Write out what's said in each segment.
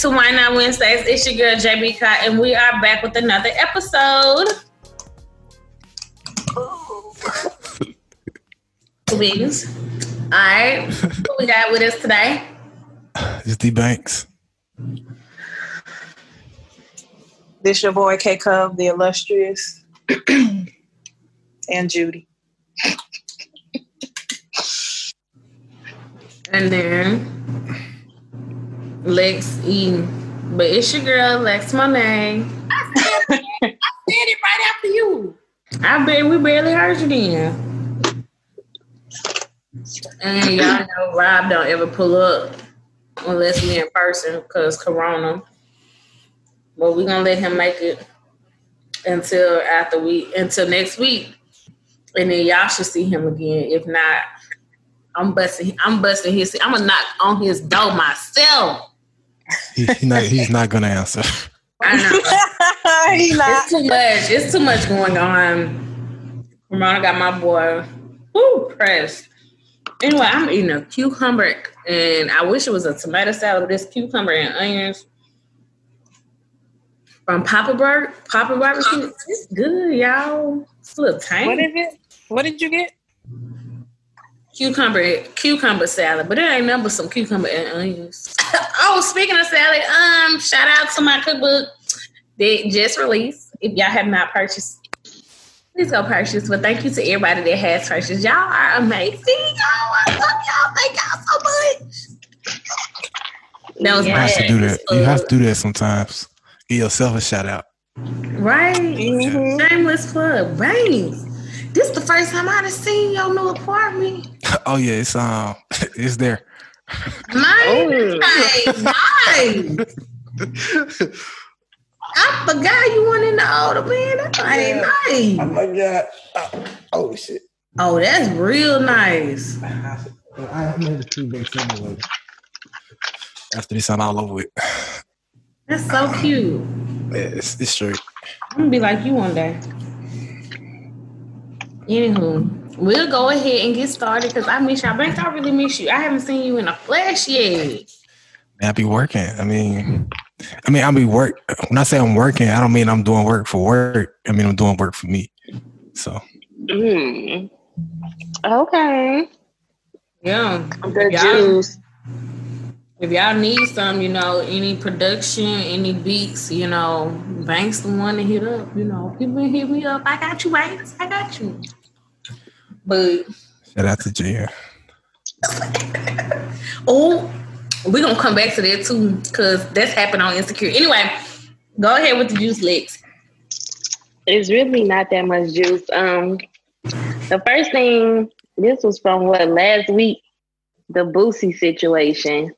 to Why Not Wednesdays. It's your girl JB Cott, and we are back with another episode. Wings. All right, who we got with us today? It's D Banks. This your boy K Cub, the illustrious, and Judy. And then Lex E. But it's your girl, Lex Monet. I said, I said it right after you. I bet we barely heard you then. And y'all know Rob don't ever pull up unless we in person because Corona. But we're gonna let him make it until after we until next week. And then y'all should see him again. If not, I'm busting. I'm busting his. I'm gonna knock on his door myself. He, he not, he's not gonna answer. I know. he not. It's too much. It's too much going on. Ramona got my boy. Woo, pressed. Anyway, I'm eating a cucumber, and I wish it was a tomato salad, but this cucumber and onions from Papa Burger, Papa Barbecue. It's good, y'all. It's a little tiny. What is it? What did you get? Cucumber cucumber salad, but it ain't number some cucumber and onions. oh, speaking of salad, um, shout out to my cookbook that just released. If y'all have not purchased, please go purchase. But thank you to everybody that has purchased. Y'all are amazing. Y'all, I love y'all. Thank y'all so much. That was You my have to do that. You have to do that sometimes. Give yourself a shout out. right. Mhm. Shameless plug. Bangs. This the first time I've seen your new apartment. Oh yeah, it's um, it's there. Mine, nice, nice. I forgot you went in the older man. That's ain't nice. my god! Oh, oh shit! Oh, that's real nice. I made it too big anyway. After this, I'm all over it. That's so cute. Yeah, it's, it's straight. I'm gonna be like you one day. Anywho, we'll go ahead and get started because I miss you. I think I really miss you. I haven't seen you in a flesh yet. I be working. I mean, I mean, I be work. When I say I'm working, I don't mean I'm doing work for work. I mean I'm doing work for me. So Mm. Okay. Yeah. The Yeah. juice. If y'all need some, you know, any production, any beats, you know, Banks the one to hit up. You know, people hit me up. I got you, Banks. I got you. But shout out to Jen. oh, we're gonna come back to that too, because that's happened on Insecure. Anyway, go ahead with the juice Lex. It's really not that much juice. Um, the first thing, this was from what last week, the Boosie situation.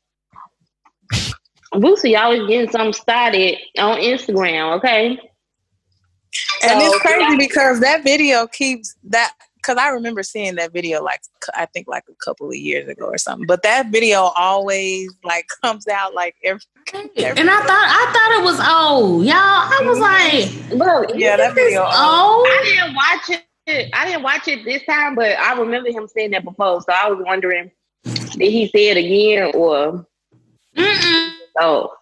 Boosie always getting something started on Instagram, okay? And So, it's crazy because that video keeps that because I remember seeing that video like I think like a couple of years ago or something. But that video always like comes out like every, every And I thought I thought it was old, y'all. I was like, Look, yeah that this is video. old. I didn't watch it. I didn't watch it this time, but I remember him saying that before. So I was wondering, did he say it again or Mm-mm. oh?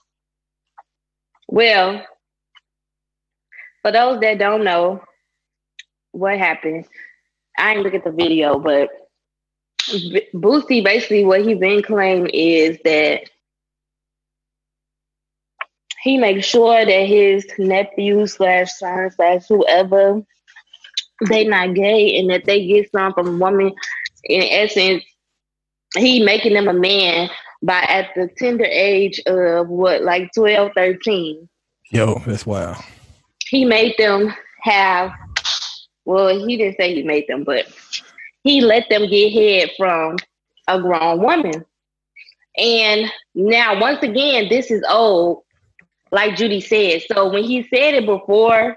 Well, for those that don't know what happened, I didn't look at the video, but B- Boosie basically what he's been claiming is that he makes sure that his nephew slash son slash whoever they not gay and that they get some from a woman. In essence, he making them a man by at the tender age of what, like 12, 13. Yo, that's wild. He made them have, well, he didn't say he made them, but he let them get head from a grown woman. And now, once again, this is old, like Judy said. So when he said it before,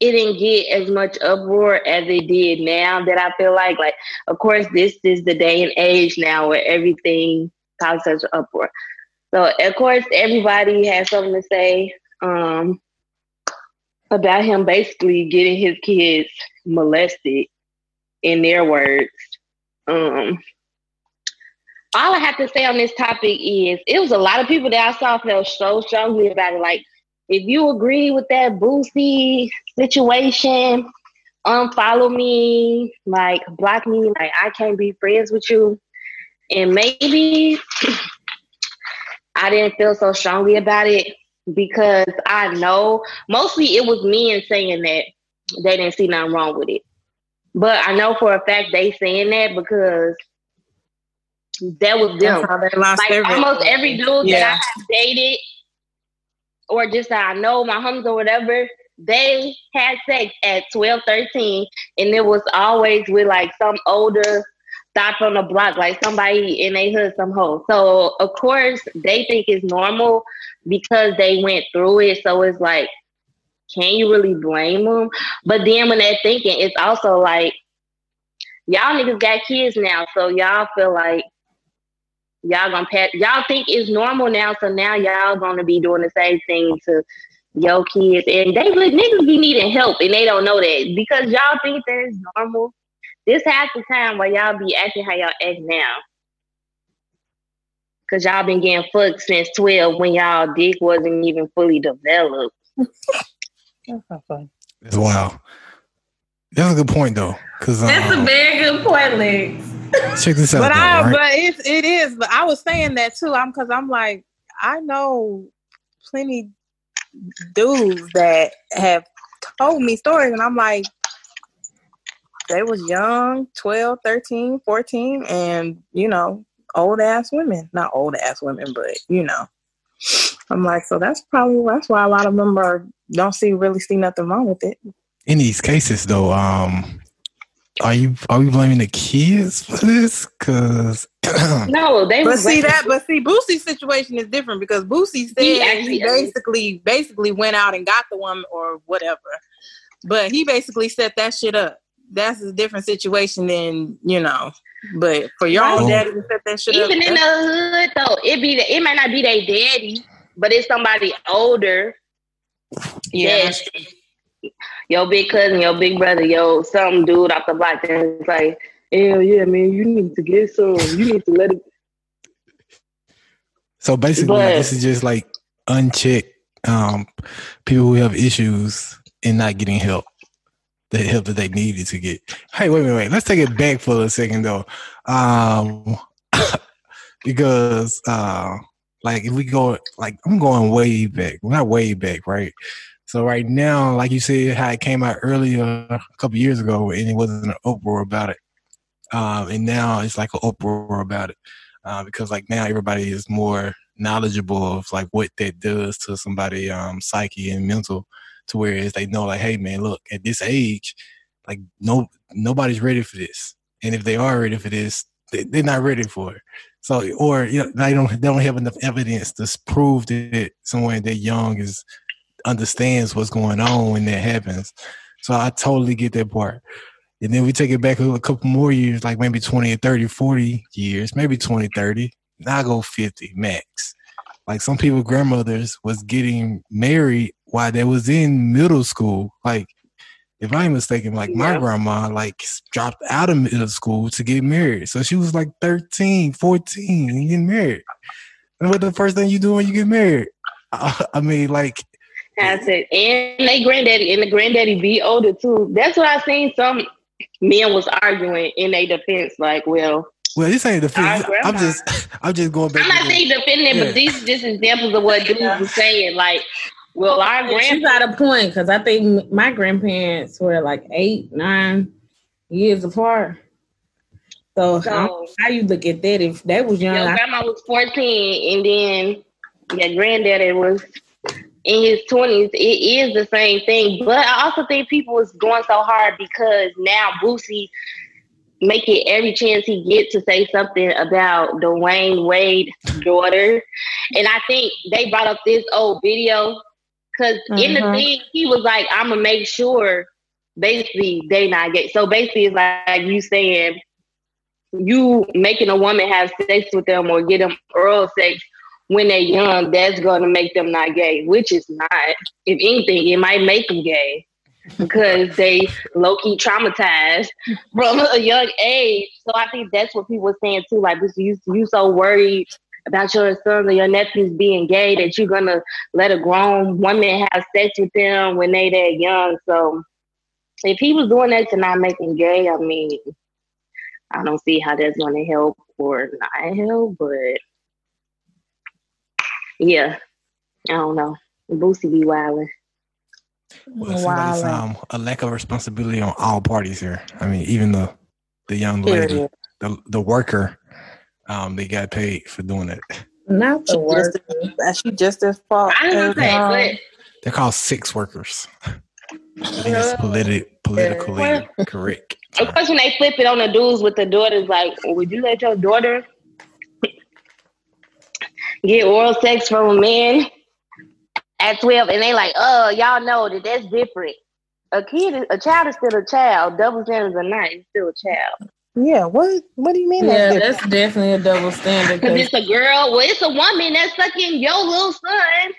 it didn't get as much uproar as it did now that I feel like, like, of course, this is the day and age now where everything causes such uproar. So, of course, everybody has something to say um, about him basically getting his kids molested, in their words. Um, all I have to say on this topic is it was a lot of people that I saw felt so strongly about it. Like, if you agree with that Boosie situation, unfollow me, like block me, like I can't be friends with you. And maybe I didn't feel so strongly about it because I know mostly it was men saying that they didn't see nothing wrong with it. But I know for a fact they saying that because that was them. like almost every dude yeah. that I have dated or just that I know my homies or whatever, they had sex at 12, 13, and it was always with like some older stop on the block, like somebody and they hood some hoe. So of course they think it's normal because they went through it. So it's like, can you really blame them? But then when they're thinking, it's also like, y'all niggas got kids now, so y'all feel like y'all gonna pat y'all think it's normal now, so now y'all gonna be doing the same thing to your kids. And they niggas be needing help and they don't know that because y'all think that it's normal. This half the time where y'all be acting how y'all act now. Cause y'all been getting fucked since 12 when y'all dick wasn't even fully developed. That's not fun. It's wild. That's a good point though. Cause That's um, a very good point, Lex. Check this out. But though, I, right? but it, it is. But I was saying that too. I'm because I'm like, I know plenty dudes that have told me stories, and I'm like, they was young, 12, 13, 14, and you know, old ass women. Not old ass women, but you know. I'm like, so that's probably that's why a lot of them are don't see really see nothing wrong with it. In these cases, though, um, are you are we blaming the kids for this? Because no, they. But see that, but see Boosie's situation is different because Boosie said he, he basically basically went out and got the woman or whatever, but he basically set that shit up. That's a different situation than you know. But for your own daddy to set that shit Even up, in the hood though, it be it might not be their daddy, but it's somebody older. Yeah. Your big cousin, your big brother, yo, some dude off the block that's like, hell yeah, man, you need to get some. You need to let it. So basically, but, this is just like unchecked um, people who have issues and not getting help, the help that they needed to get. Hey, wait, wait, wait. Let's take it back for a second though, um, because uh, like if we go, like I'm going way back, not way back, right? So right now, like you said, how it came out earlier a couple years ago, and it wasn't an uproar about it, um, and now it's like an uproar about it uh, because like now everybody is more knowledgeable of like what that does to somebody um, psyche and mental, to where they know like, hey man, look at this age, like no nobody's ready for this, and if they are ready for this, they, they're not ready for it. So, or you know, they don't they don't have enough evidence to prove that someone that young is understands what's going on when that happens. So I totally get that part. And then we take it back a couple more years, like maybe 20 or 30, 40 years, maybe 20, 30. Now I go 50 max. Like some people, grandmothers was getting married while they was in middle school. Like, if I'm mistaken, like my grandma like dropped out of middle school to get married. So she was like 13, 14 and getting married. And what the first thing you do when you get married? I mean, like that's it. And they granddaddy and the granddaddy be older too. That's what I seen some men was arguing in their defense, like, well, well, this ain't defense. I'm just, I'm just going back. I'm not saying defending it, yeah. but these are just examples of what dudes were saying. Like, well, our grandparents got a point because I think my grandparents were like eight, nine years apart. So, so how, you look at that? If that was young, your grandma was 14, and then your granddaddy was in his 20s, it is the same thing. But I also think people is going so hard because now Boosie making every chance he get to say something about Dwyane Wade's daughter. And I think they brought up this old video because mm-hmm. in the mm-hmm. thing, he was like, I'm going to make sure basically they not gay. So basically, it's like you saying, you making a woman have sex with them or get them oral sex when they're young, that's going to make them not gay, which is not. If anything, it might make them gay. because they low key traumatized from a young age. So I think that's what people are saying too. Like, you you so worried about your sons or your nephews being gay that you're gonna let a grown woman have sex with them when they that young. So if he was doing that to not make them gay, I mean, I don't see how that's gonna help or not help, but yeah, I don't know. Boosie be wilding. Well, it like um, a lack of responsibility on all parties here. I mean, even the the young lady, the the worker, um, they got paid for doing it. Not the worker. She just as fault. I don't know. Um, they're called six workers. I think it's politi- politically correct. Of course, when they flip it on the dudes with the daughters, like, would you let your daughter get oral sex from a man at 12? And they like, oh, y'all know that that's different. A kid, a child is still a child. Double standards are not. It's still a child. Yeah, what what do you mean? Yeah, that's, that's definitely a double standard. Because it's a girl. Well, it's a woman that's sucking your little son.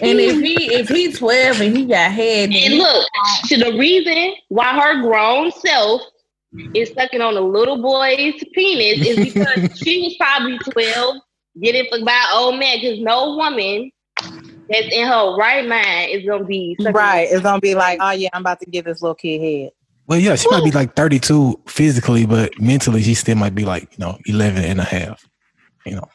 And if he if he's twelve and he got head, and look, to the reason why her grown self is sucking on a little boy's penis is because she was probably twelve, getting fucked by an old man. Because no woman that's in her right mind is gonna be right. It's gonna be like, oh yeah, I'm about to give this little kid head. Well, yeah, she might be like 32 physically, but mentally she still might be like, you know, 11 and a half, you know.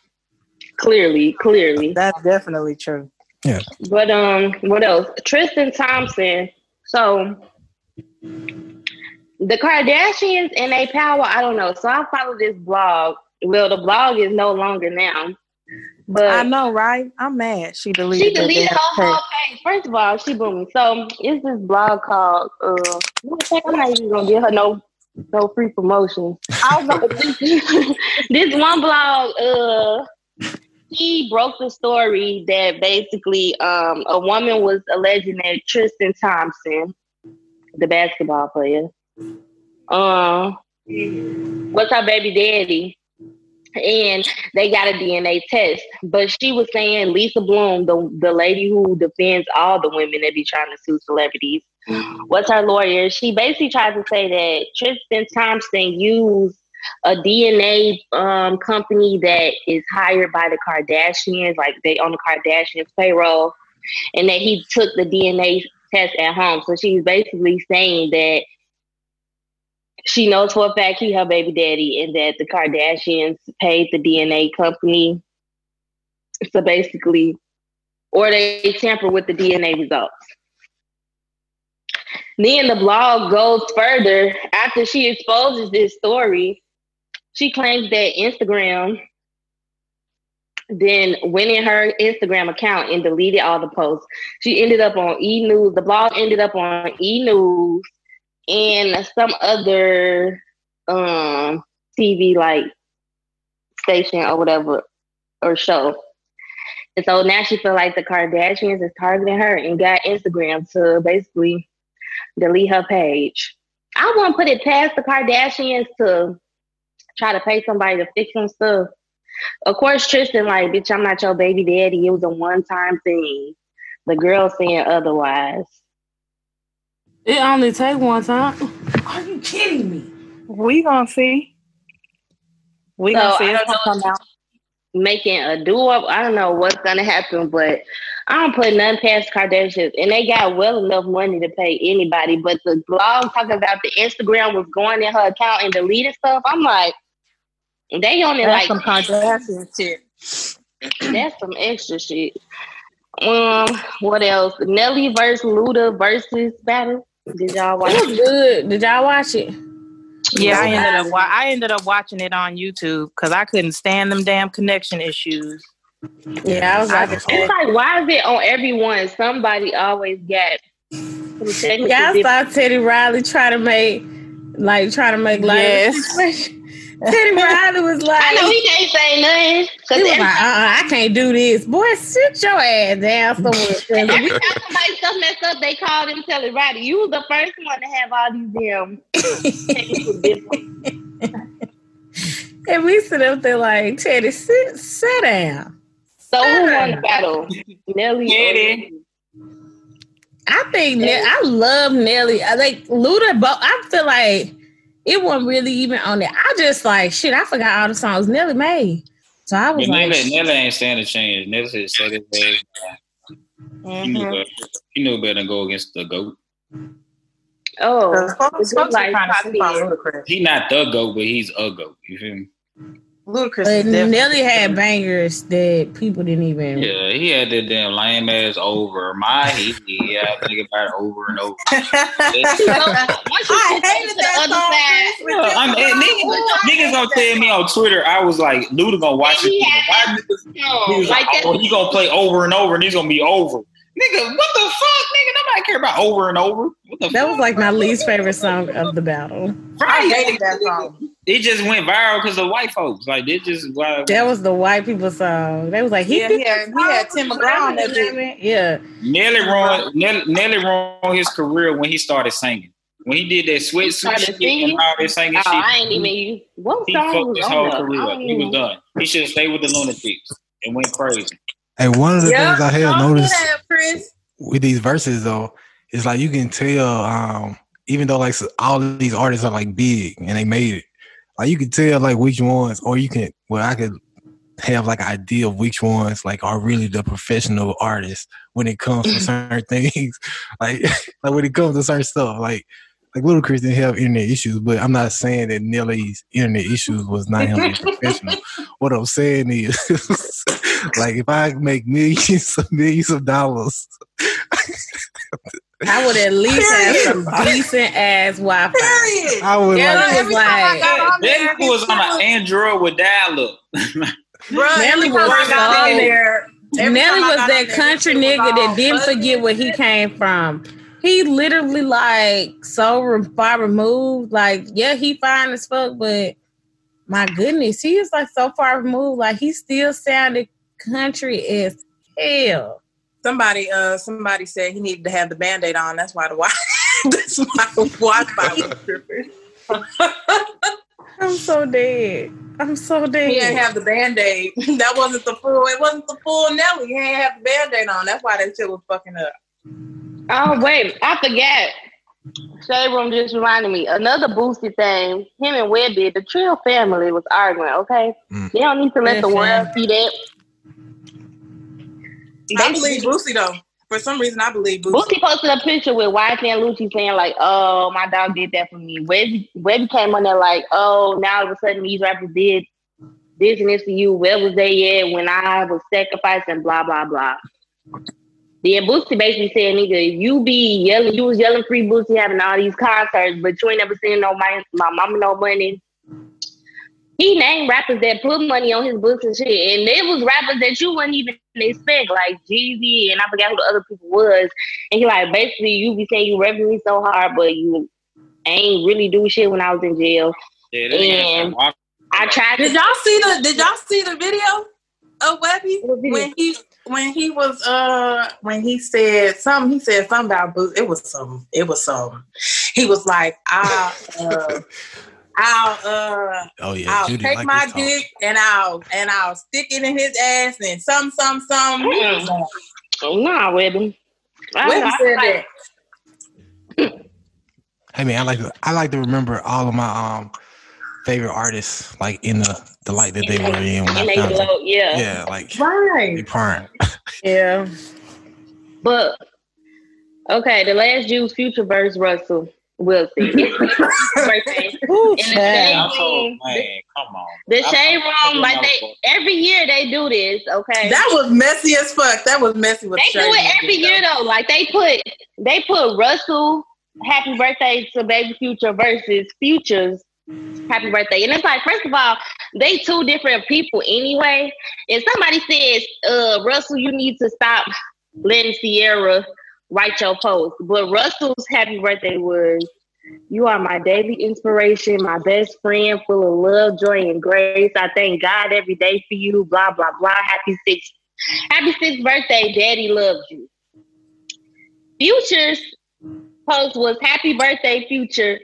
Clearly, clearly. That's definitely true. Yeah. But um, what else? Tristan Thompson. So the Kardashians and a power, I don't know. So I follow this blog. Well, the blog is no longer now. But I know, right? I'm mad. She deleted. She deleted her whole page. First of all, she boomed. So it's this blog called. Uh, I'm not even gonna give her no no free promotion. this one blog. Uh, he broke the story that basically um, a woman was alleging that Tristan Thompson, the basketball player, uh, was her baby daddy. And they got a DNA test. But she was saying Lisa Bloom, the, the lady who defends all the women that be trying to sue celebrities, was her lawyer. She basically tried to say that Tristan Thompson used a DNA um, company that is hired by the Kardashians, like they on the Kardashians payroll, and that he took the DNA test at home. So she's basically saying that she knows for a fact he her baby daddy and that the Kardashians paid the DNA company. So basically, or they tamper with the DNA results. Then the blog goes further after she exposes this story she claims that Instagram then went in her Instagram account and deleted all the posts. She ended up on E News. The blog ended up on E News and some other um, TV like station or whatever or show. And so now she feel like the Kardashians is targeting her and got Instagram to basically delete her page. I won't put it past the Kardashians to try to pay somebody to fix some stuff. Of course, Tristan, like, bitch, I'm not your baby daddy. It was a one time thing. The girl saying otherwise. It only take one time. Are you kidding me? We gonna see. We so, gonna see it come out. Making a do up. I don't know what's gonna happen, but I don't put none past Kardashians, and they got well enough money to pay anybody. But the blog talking about the Instagram was going in her account and deleting stuff. I'm like, they only That's like some Kardashian shit. That's some extra shit. Um, what else? Nelly versus Luda Verzuz battle. Did y'all watch? It was good. Did y'all watch it? Yeah, I ended up wa- I ended up watching it on YouTube because I couldn't stand them damn connection issues. Yeah, I was like, it's like, why is it on everyone? Somebody always get. Yeah, I saw Teddy Riley try to make, like, try to make light. Yes. Teddy Riley was like, I know he can't say nothing. He was like, uh-uh, I can't do this. Boy, sit your ass down somewhere. Every time somebody stuff messed up, they called him Teddy Riley. You was the first one to have all these damn And we sit up there like, Teddy, sit, sit down. So who won the battle? Nelly. Teddy. I think Ne- I love Nelly. I like Luda, but I feel like it wasn't really even on there. I just like shit. I forgot all the songs Nelly made, so I was But like, Nelly, Nelly ain't stand a chance. Nelly said set his ass down. He knew Mhm. better. He knew better than go against the goat. Oh, Cause folks, It's like are trying to sleep on Poppy. Ludacris. He not the goat, but he's a goat. You feel me? Ludacris but is Nelly had bangers that people didn't even. Yeah, he had that damn lame ass over my head. Yeah, I think about it over and over. I hated that other song. side. Chris, Yeah, I'm, Jim niggas, oh, niggas gonna tell me on Twitter, I was like, Luda gonna watch And it. had Why niggas he was like like, that. oh, he gonna play over and over, and he's gonna be over. Nigga, what the fuck, nigga? Nobody care about over and over. What the That fuck? was like my least favorite song of the battle. I hated that song. It just went viral because the white folks. Like they just like That was the white people song. They was like, he Yeah, did he had, he had Tim McGraw on that bitch. Yeah, Nelly ruined Nelly, Nelly ruined his career when he started singing. When he did that sweatsuit Started shit singing? and all that singing Oh, shit, I ain't even. What he fucked his whole career up. He was done. He should have stayed with the Lunatics and went crazy. Hey, one of the things I have noticed that, with these verses though is like you can tell, um, even though like all of these artists are like big and they made it, like you can tell like which ones, or you can, well, I could have like an idea of which ones like are really the professional artists when it comes to certain things, like like when it comes to certain stuff, like. Like Ludacris didn't have internet issues, but I'm not saying that Nelly's internet issues was not him being professional. What I'm saying is, like, if I make millions of millions of dollars, I would at least have some decent ass Wi Fi. Period. I would Yeah, like. was Every like- got on there, That was on an Android with dial up. Bruh, Nelly every time I was got there. every Nelly was that country nigga that didn't forget where he came from. He literally like so re- far removed. Like, yeah, he fine as fuck, but my goodness, he is like so far removed. Like he still sounded country as hell. Somebody, uh, somebody said he needed to have the band-aid on. That's why the watch. that's why the was tripping. I'm so dead. I'm so dead. He didn't have the band-aid. that wasn't the full. It wasn't the full Nelly. He didn't have the band-aid on. That's why that shit was fucking up. Oh wait, I forgot. Shade Room just reminded me another Boosie thing. Him and Webbie, the Trill family was arguing. Okay, Mm. they don't need to let the Listen. world see that. I believe Boosie though. For some reason, I believe Boosie. Boosie posted a picture with YFN Lucci saying like, "Oh, my dog did that for me." Webbie, Webbie came on there like, "Oh, now all of a sudden these rappers did this and this for you. Where was they at when I was sacrificing? Blah blah blah." Then Boosie basically said, "Nigga, you be yelling, you was yelling free Boosie having all these concerts, but you ain't never seen no my my mama no money." He named rappers that put money on his books and shit, and it was rappers that you wouldn't even expect, like Jeezy, and I forgot who the other people was. And he like basically you be saying you repping me so hard, but you ain't really do shit when I was in jail. Yeah, that nigga And- I tried Did y'all see the? Did y'all see the video of Webbie when he when he was uh when he said something? He said something about Boosie. It was some. It was some. He was like, I'll uh, I'll uh Oh yeah, I'll Judy take like my this talk. dick and I'll and I'll stick it in his ass and some some some. He was like, Oh, nah, Webbie. I, Webbie I, said like, that. Hey man, I like to, I like to remember all of my um favorite artists like in the the light that they were in when and I they found them. glow, yeah. Yeah, like they Right. prime. Yeah. But okay, the last Jews future verse Russell Wilson. Birthday. Ooh, And the shade child. room, man, come on. the I- shade room, like they every year they do this. Okay, That was messy as fuck. That was messy with They do it every did, year though. Like they put they put Russell happy birthday to baby future versus futures happy birthday. And it's like, first of all, they two different people anyway. And somebody says, uh, Russell, you need to stop letting Ciara write your post. But Russell's happy birthday was you are my daily inspiration, my best friend, full of love, joy, and grace. I thank God every day for you. Blah blah blah. Happy sixth, happy sixth birthday, Daddy loves you. Future's post was happy birthday, Future.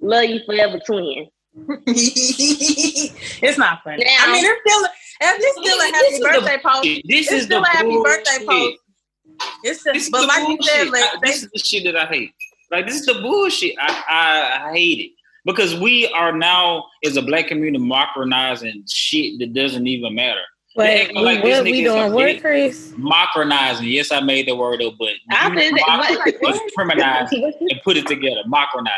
Love you forever, twin. it's not funny. Now- I mean, it's still, if it's still a This happy is the- birthday post. This It's is still the a happy bullshit. birthday post. It's This just, is but the like you bullshit. said, like, I- they, this is the shit that I hate. Like this is the bullshit. I, I, I hate it because we are now as a black community mocronizing shit that doesn't even matter. But They acting like this what we doing? a What. Chris? Mocronizing. Yes, I made the word up, but I you said mock- that- what? is criminalized and put it together. Mocronize.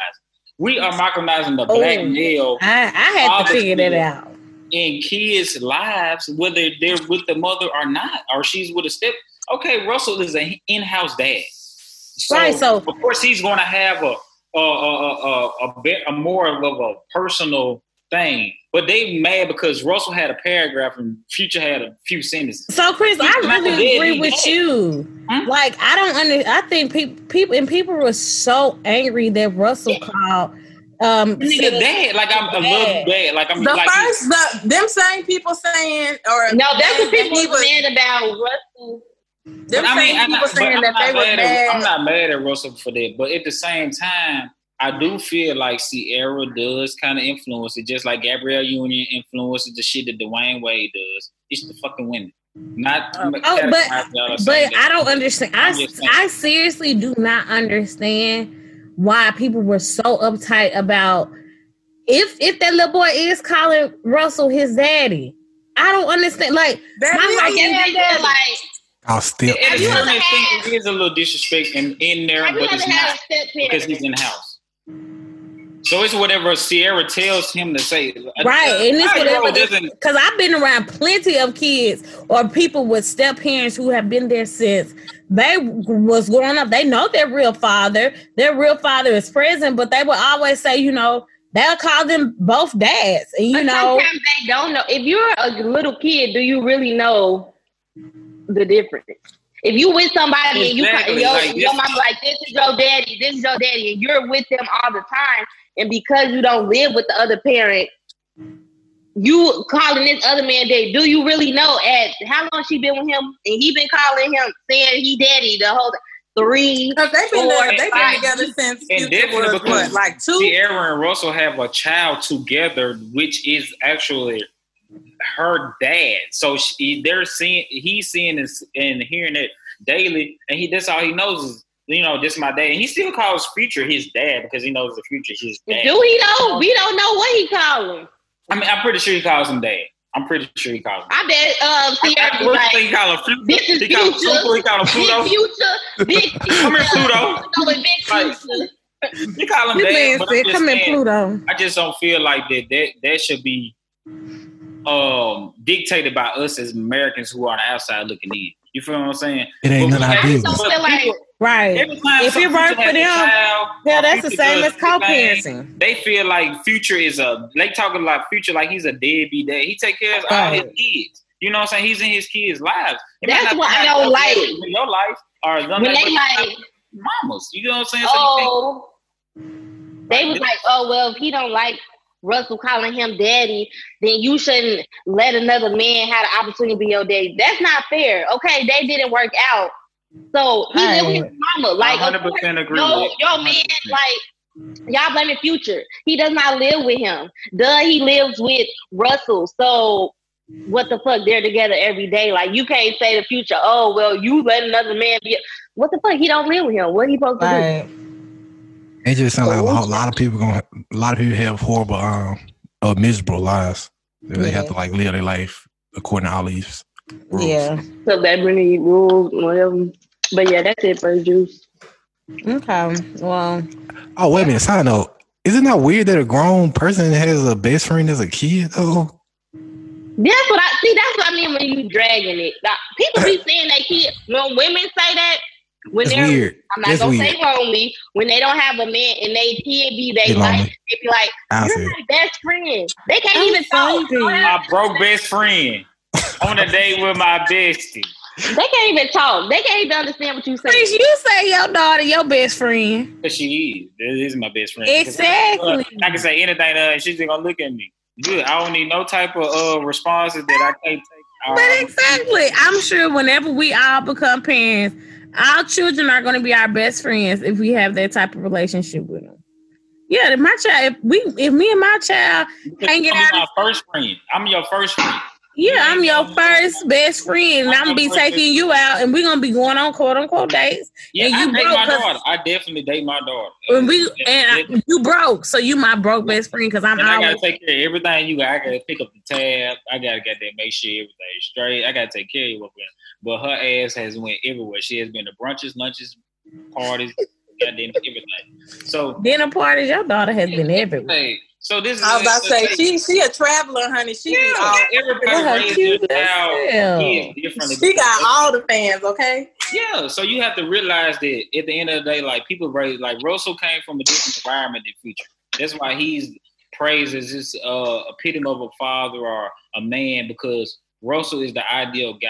We are mocronizing the black Oh. male I, I had to figure that out. in kids' lives, whether they're with the mother or not, or she's with a step. Okay, Russell is an in-house dad, so, Right, so- of course he's going to have a a a, a, a, bit a more of a personal thing. But they mad because Russell had a paragraph and Future had a few sentences. So, Chris, I really agree he's with dead. you. Hmm? Like, I don't under. I think people, people, and people were so angry that Russell called. Um, Nigga, dad, like I'm, I love you, dad. Like I'm the like first, the, them same people saying, or No, that's what that people he was was, mad about Russell. them I mean, same I'm people not, but saying I'm that they were mad at, I'm not mad at Russell for that, but at the same time, I do feel like Ciara does kind of influence it, just like Gabrielle Union influences the shit that Dwyane Wade does. It's the fucking women, not. Oh, oh but but saying I don't understand. I I'm just saying. I seriously do not understand why people were so uptight about if if that little boy is calling Russell his daddy. I don't understand. Like That My is- I like, guess they're like, I'll still. Have you ever had- extent, it is a little disrespect in, in there, but it's not because he's in house. So it's whatever Ciara tells him to say. Right, and it's whatever. Because I've been around plenty of kids or people with step parents who have been there since they was growing up. They know their real father. Their real father is present, but they would always say, you know, they'll call them both dads, and you But know, sometimes they don't know. If you're a little kid, do you really know the difference? If you with somebody and you your, like your this- mom like this is your daddy, this is your daddy, and you're with them all the time, and because you don't live with the other parent, you calling this other man daddy. Do you really know at how long she been with him and he been calling him saying he daddy the whole three? Because they've been, Or there, they've been together since And Future definitely was because what, like two? Ciara and Russell have a child together, which is actually her dad. So she, they're seeing, he's seeing this and hearing it daily, and he that's all he knows is, you know, this is my dad. And he still calls Future his dad because he knows the future is his dad. Do he know? We don't know what he call him. I mean, I'm pretty sure he calls him dad. I'm pretty sure he calls him. I bet um Ciara be like, do you think he call him? Future? This is he call him Future. He call him Pluto? Big future, big Come here, Pluto. No, with big Like, future. Call him dad. I'm said, just "Come in, Pluto." I just don't feel like that. That that should be um dictated by us as Americans who are on the outside looking in. You feel what I'm saying? It ain't But none of our business. like- people- Right. If some it work future for a them, child, Yeah, that's the same as co-parenting. They feel like future is a they talking like future like he's a deadbeat dad. He take care of all his Right. kids. You know what I'm saying? He's in his kids' lives. It That's what I like don't like. dad In your life or none When they like, mamas. You know what I'm saying? So you think- oh, they was like, oh well, if he don't like Russell calling him daddy, then you shouldn't let another man have the opportunity to be your daddy. That's not fair. Okay, they didn't work out, so he lived with his mama. Like, 100% course, agree Yo, with it. your man, 100%. like, y'all blaming Future. He does not live with him. Duh, he lives with Russell. So what the fuck? They're together every day. Like, you can't say the Future. Oh well, you let another man be. What the fuck? He don't live with him. What he supposed to do? Right. It just sounds like a whole lot of people going. A lot of people have horrible, um, or miserable lives. They have to like live their life according to all these. rules. Yeah. Celebrity rules, whatever. But yeah, that's it for juice. Okay. Well, Oh wait a minute. Side note: Isn't that weird that a grown person has a best friend as a kid? though? That's what I see. That's what I mean when you dragging it. Like, people be saying that kid. When women say that, when it's they're weird. I'm not That's gonna weird. say lonely. When they don't have a man and they kid be they They like, they be like, I "You're my best friend." They can't I'm even talk. my broke best friend on a date with my bestie. They can't even talk. They can't even understand what you Chris, say. you say your daughter your best friend. Cause she is. That is my best friend. Exactly. I can say anything to her and she's just gonna look at me. Good. I don't need no type of uh responses that I can't take. But Um, exactly, I'm sure whenever we all become parents, our children are going to be our best friends if we have that type of relationship with them. Yeah, if my child, if we, if me and my child hanging I'm out, my first friend. I'm your first friend. Yeah, I'm your first best friend, and I'm gonna be taking you out, and we're gonna be going on quote unquote dates. Yeah, And I you date broke my daughter. I definitely date my daughter. And we and I, you broke, so you my broke best friend because I'm And I always gotta take care of everything you got. I gotta pick up the tab. I gotta get there, make sure everything's straight. I gotta take care of you. But her ass has went everywhere. She has been to brunches, lunches, parties, goddamn everything. So, dinner parties. Your daughter has been everywhere. hey, so this is. I was about to say she she a traveler, honey. She be Yeah, all, everybody Look raised cute child. as He hell. is different. she got all the fans. Okay, Yeah, so you have to realize that at the end of the day, like people raised, like Russell came from a different environment than Future. That's why he's praised as this uh, epitome of a father or a man because Russell is the ideal guy.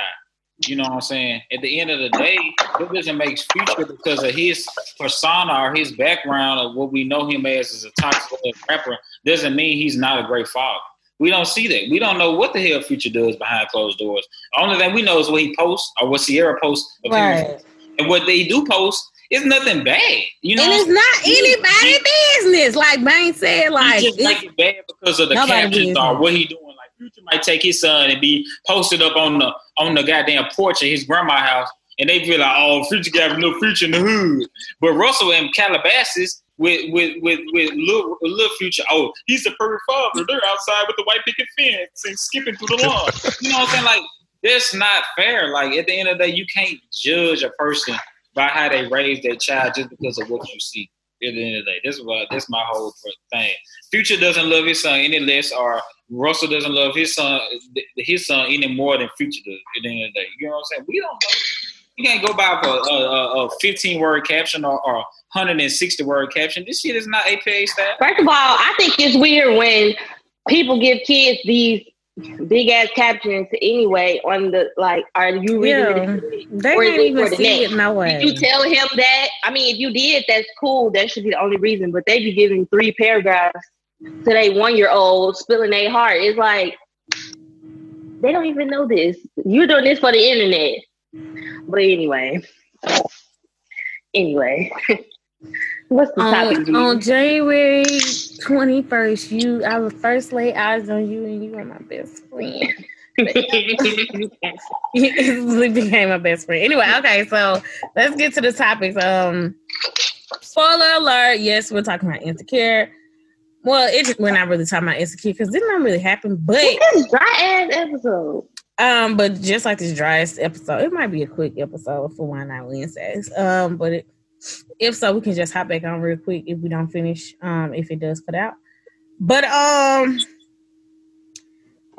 You know what I'm saying? At the end of the day, it doesn't make Future because of his persona or his background of what we know him as as a toxic rapper. Doesn't mean he's not a great father. We don't see that. We don't know what the hell Future does behind closed doors. Only thing we know is what he posts or what Ciara posts. Right. And what they do post is nothing bad. You know, And it's not anybody business. Like Bane said, like it's- make it bad because of the captions or what he doing. Future might take his son and be posted up on the on the goddamn porch of his grandma's house, and they feel like, oh, Future got no future in the hood. But Russell and Calabasas with with with with little, little Future, oh, he's a perfect father. They're outside with the white picket fence and skipping through the lawn. you know what I'm saying? Like that's not fair. Like at the end of the day, you can't judge a person by how they raise their child just because of what you see. At the end of the day, this is what that's my whole thing. Future doesn't love his son any less, or Russell doesn't love his son his son any more than Future does. At the end of the day, you know what I'm saying? We don't know. You can't go by for a, a, a 15 word caption or, or 160 word caption. This shit is not APA style. First of all, I think it's weird when people give kids these big ass captions anyway on the like, are you really? Yeah. really they Or is can't even for see it no way. Did you tell him that? I mean, if you did, that's cool. That should be the only reason. But they be giving three paragraphs to their one year old, spilling their heart. It's like they don't even know this. You're doing this for the internet. But anyway, anyway, what's the topic? on, on January 21st, you I would first lay eyes on you and you were my best friend. You became my best friend. Anyway, okay, so let's get to the topics. Um spoiler alert, yes, we're talking about insecure. Well, it we're not really talking about insecure because it didn't really happen, but dry ass episode. um, but just like this driest episode, it might be a quick episode for Why Not Wednesdays. Um, but it, if so, we can just hop back on real quick if we don't finish. Um, if it does cut out. But um,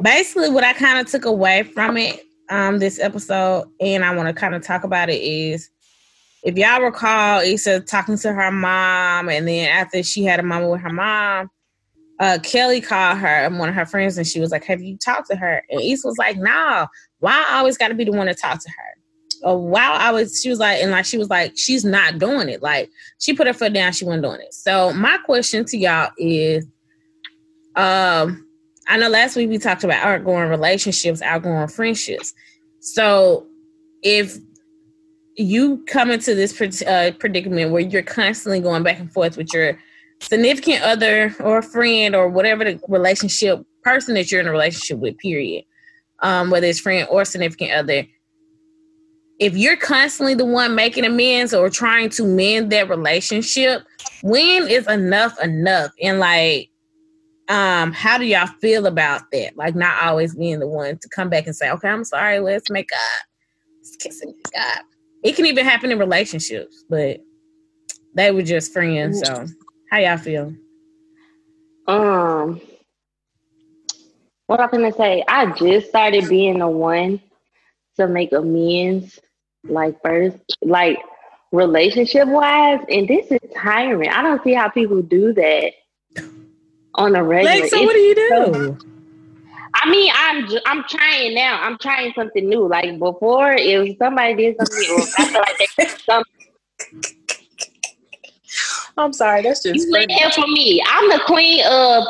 basically, what I kind of took away from it, um, this episode, and I want to kind of talk about it is, if y'all recall, Issa talking to her mom, and then after she had a moment with her mom, uh, Kelly called her and one of her friends, and she was like, "Have you talked to her?" And Issa was like, "No. Why I always got to be the one to talk to her?" Or while I was, she was like, and like she was like, she's not doing it. Like she put her foot down, she wasn't doing it. So my question to y'all is, um, I know last week we talked about outgoing relationships, outgoing friendships. So if you come into this uh, predicament where you're constantly going back and forth with your significant other or friend or whatever the relationship person that you're in a relationship with, period, um, whether it's friend or significant other, if you're constantly the one making amends or trying to mend that relationship, when is enough enough? And like, um, how do y'all feel about that? Like, not always being the one to come back and say, "Okay, I'm sorry, let's make up, let's kiss and make up." It can even happen in relationships, but they were just friends. So, how y'all feel? Um, what I'm gonna say? I just started being the one to make amends, like first, like relationship wise, and this is tiring. I don't see how people do that on a regular. Like, so what do you do? I mean, I'm I'm trying now. I'm trying something new. Like before, if somebody did something, or I feel like they did something I'm sorry. That's just You there for me. I'm the queen of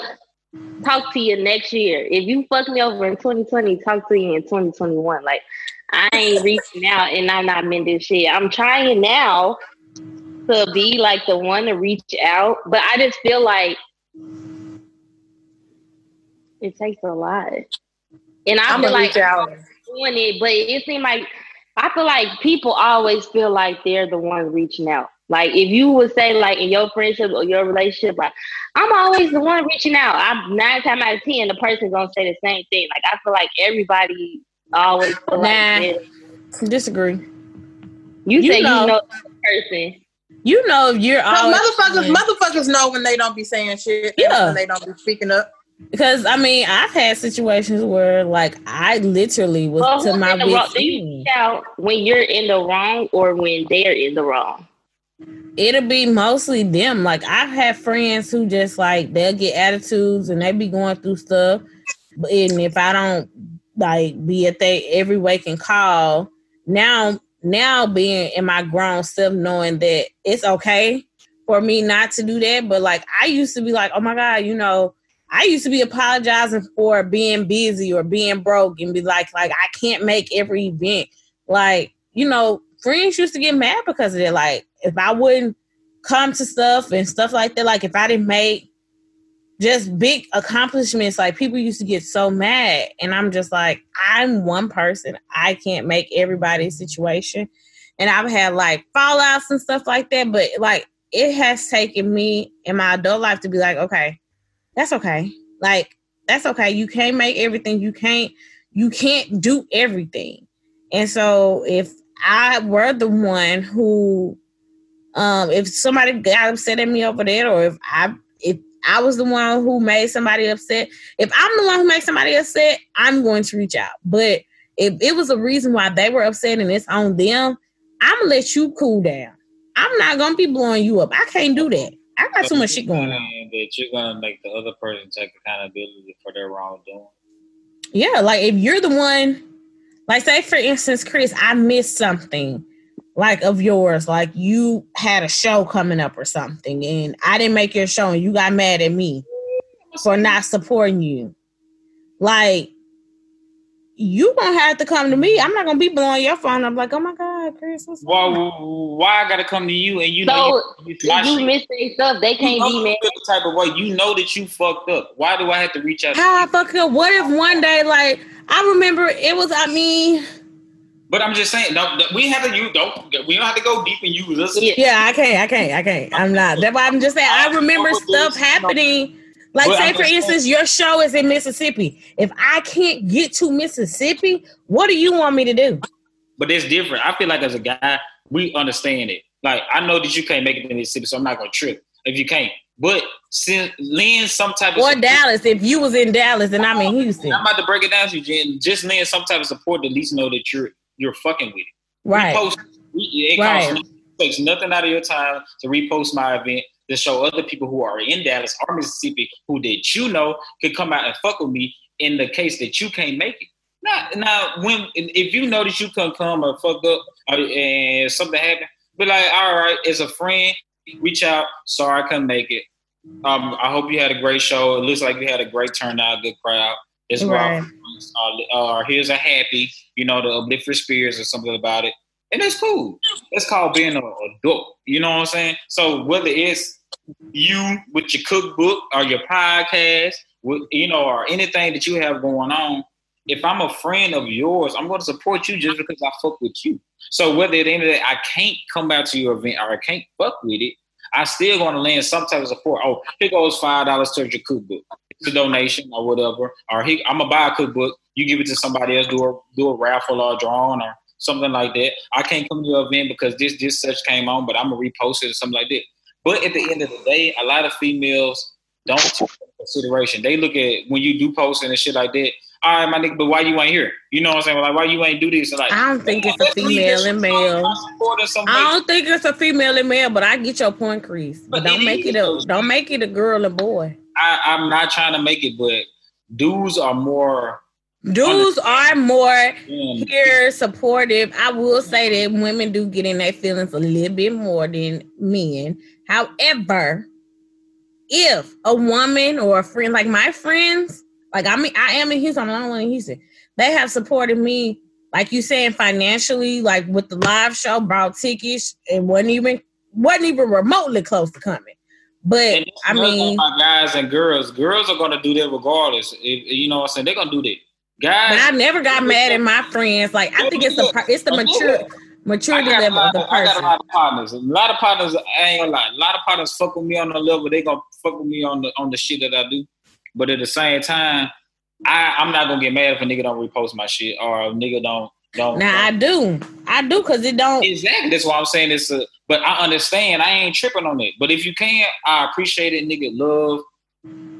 talk to you next year. If you fuck me over in 2020, talk to you in 2021. Like I ain't reaching out and I'm not mending shit. I'm trying now to be like the one to reach out, but I just feel like it takes a lot. And I I'm feel like reach out. doing it, but it seemed like I feel like people always feel like they're the ones reaching out. Like if you would say like in your friendship or your relationship, like I'm always the one reaching out. I'm nine times out of ten, the person's gonna say the same thing. Like I feel like everybody always feel like Nah. they're- Disagree. you, You say know. you know the person. You know you're But always motherfuckers, motherfuckers know when they don't be saying shit. They know Yeah. when they don't be speaking up. Because I mean I've had situations where like I literally was Well, to my wrong? Do you when you're in the wrong or when they're in the wrong? it'll be mostly them. Like I've had friends who just like they'll get attitudes and they be going through stuff. But and if I don't like be at they every waking call, now now being in my grown self knowing that it's okay for me not to do that. But like I used to be like, oh my God, you know, I used to be apologizing for being busy or being broke and be like, like I can't make every event. Like, you know, friends used to get mad because of it. Like, if I wouldn't come to stuff and stuff like that, like if I didn't make just big accomplishments, like people used to get so mad. And I'm just like, I'm one person. I can't make everybody's situation. And I've had like fallouts and stuff like that. But like it has taken me in my adult life to be like, okay, that's okay. Like, that's okay. You can't make everything. You can't, you can't do everything. And so if I were the one who um if somebody got upset at me over that or if I if I was the one who made somebody upset, if I'm the one who makes somebody upset, I'm going to reach out. But if it was a reason why they were upset and it's on them, I'm gonna let you cool down. I'm not gonna be blowing you up. I can't do that. I got too much shit going on. That you're gonna make the other person take accountability for their wrongdoing. Yeah, like if you're the one, like say for instance, Chris, I missed something like of yours, like you had a show coming up or something, and I didn't make your show, and you got mad at me for not supporting you. Like you gonna have to come to me. I'm not gonna be blowing your phone. I'm like, oh my god, Chris, what's Why? Why I gotta come to you and you know So you, you, you miss their stuff, they can't know be you mad. the type of way. You know that you fucked up. Why do I have to reach out? to how I you? fuck up? What if one day, like, I remember it was, I mean, But I'm just saying, no, we have to. You don't. We don't have to go deep and use us. Yeah. Yeah, I can't, I can't, I can't. I'm not. That's why I'm just saying. I remember stuff happening. Like, But say for instance, your show is in Mississippi. If I can't get to Mississippi, what do you want me to do? But it's different. I feel like as a guy, we understand it. Like I know that you can't make it to Mississippi, so I'm not gonna trip if you can't. But since lend some type of Or support- Dallas. If you was in Dallas and I'm in Houston, I'm about to break it down to you, Jen. Just lend some type of support to at least know that you're you're fucking with it. right? Repost. It Right. costs it takes nothing out of your time to repost my event to show other people who are in Dallas or Mississippi who did you know could come out and fuck with me in the case that you can't make it. Now, now when if you notice you couldn't come or fucked up or, and something happened, be like, all right, as a friend, reach out. Sorry, I couldn't make it. Um, I hope you had a great show. It looks like you had a great turnout, good crowd. It's Right. right. Uh, uh, here's a happy, you know, the uplift spirits or something about it. And it's cool. It's called being a adult. You know what I'm saying? So whether it's you with your cookbook or your podcast, with, you know, or anything that you have going on, if I'm a friend of yours, I'm going to support you just because I fuck with you. So whether at the end of the day I can't come out to your event or I can't fuck with it, I still going to lend some type of support. Oh, here goes five dollars towards your cookbook. It's a donation or whatever. Or he, I'm gonna buy a cookbook. You give it to somebody else, do a do a raffle or a drawing or something like that. I can't come to your event because this this such came on, but I'm gonna repost it or something like that. But at the end of the day, a lot of females don't take consideration. They look at when you do posting and shit like that. All right, my nigga, but why you ain't here? You know what I'm saying? Like, why you ain't do this? And like, I don't think it's a female and male. on support or something I don't think it's a female and male, but I get your point, Chris. But, But don't make it a don't make it a girl and boy. I, I'm not trying to make it, but dudes are more. Dudes are more here supportive. I will say that women do get in their feelings a little bit more than men. However, if a woman or a friend, like my friends, like I mean, I am in Houston, I'm the only one in Houston. They have supported me, like you saying, financially, like with the live show, brought tickets, and wasn't even wasn't even remotely close to coming. But I mean, guys and girls, girls are gonna do that regardless. If, you know what I'm saying? They're gonna do that. Guys, But I never got mad at my friends. Like I think it's the it's the mature maturity I got, a level of the of, I got a lot of partners. A lot of partners, I ain't gonna lie. A lot of partners fuck with me on the level. They gonna fuck with me on the on the shit that I do. But at the same time, I I'm not gonna get mad if a nigga don't repost my shit or a nigga don't don't. Now I do, I do, cause it don't. Exactly. That's why I'm saying it's a. But I understand. I ain't tripping on it. But if you can, I appreciate it, nigga. Love,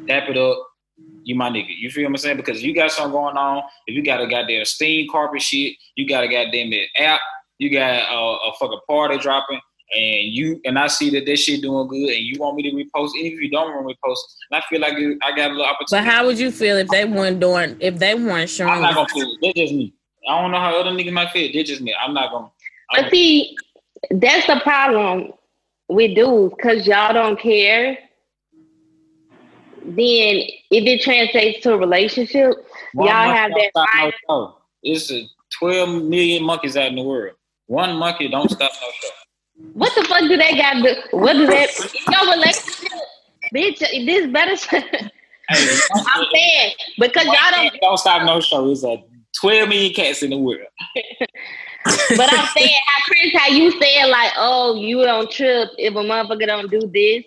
dap it up. You my nigga. You feel what I'm saying? Because you got something going on. If you got a goddamn steam carpet shit, you got a goddamn it app. You got a, a fucking party dropping, and you and I see that this shit doing good, and you want me to repost. Even if you don't want me to repost, and I feel like it- I got a little opportunity. But how would you feel if they weren't doing if they weren't showing? I'm showing? not gonna feel. it. That's just me. I don't know how other niggas might feel. That's just me. I'm not gonna. But see, that's the problem with dudes, cause y'all don't care. Then if it translates to a relationship, One Y'all have that stop no fire. show. It's a 12 million monkeys out in the world. One monkey don't stop no show. what the fuck do they got to? What do that in your relationship? Bitch, this better Hey, I'm saying because y'all don't don't stop no show. It's a 12 million cats in the world. but I'm saying how Chris, how you saying like, oh, you don't trip if a motherfucker don't do this.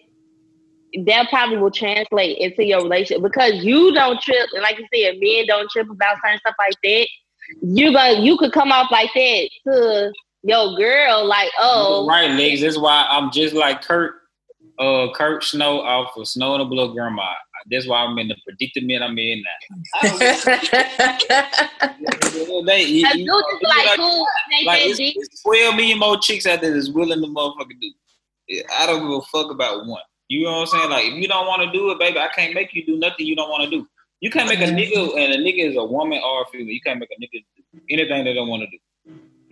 That probably will translate into your relationship because you don't trip, and like you said, men don't trip about certain stuff like that. You gonna you could come off like that to your girl, like, oh, Right, legs. That's why I'm just like Kurt, uh, Kurt Snow off of Snow and the Blood Grandma. That's why I'm in the predicament I'm in now. I don't- they, you- you- is like, cool, like it's, it's 12 million more chicks out there that's willing to motherfucking do. I don't give a fuck about one. You know what I'm saying? Like, if you don't want to do it, baby, I can't make you do nothing you don't want to do. You can't make a nigga, and a nigga is a woman or a female. You can't make a nigga do anything they don't want to do.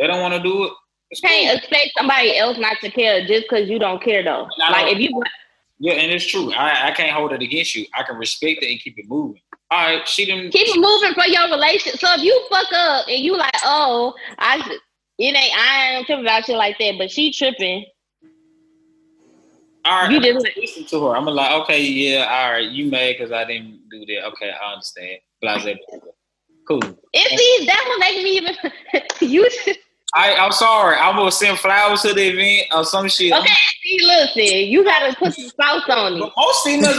They don't want to do it. it's can't cool. expect somebody else not to care just because you don't care though. I Like if you Yeah, and it's true. I, I can't hold it against you. I can respect it and keep it moving. All right, she didn't. keep it moving for your relationship. So if you fuck up and you like, oh, I it ain't I ain't tripping about shit like that, but she tripping. All right, You just- listen to her. I'm like, okay, yeah, all right, you mad because I didn't do that. Okay, I understand. Blase. Cool. It see that will make me even you I, I'm sorry. I'm gonna send flowers to the event or some shit. okay. See, listen, you gotta put some sauce on it. But most females,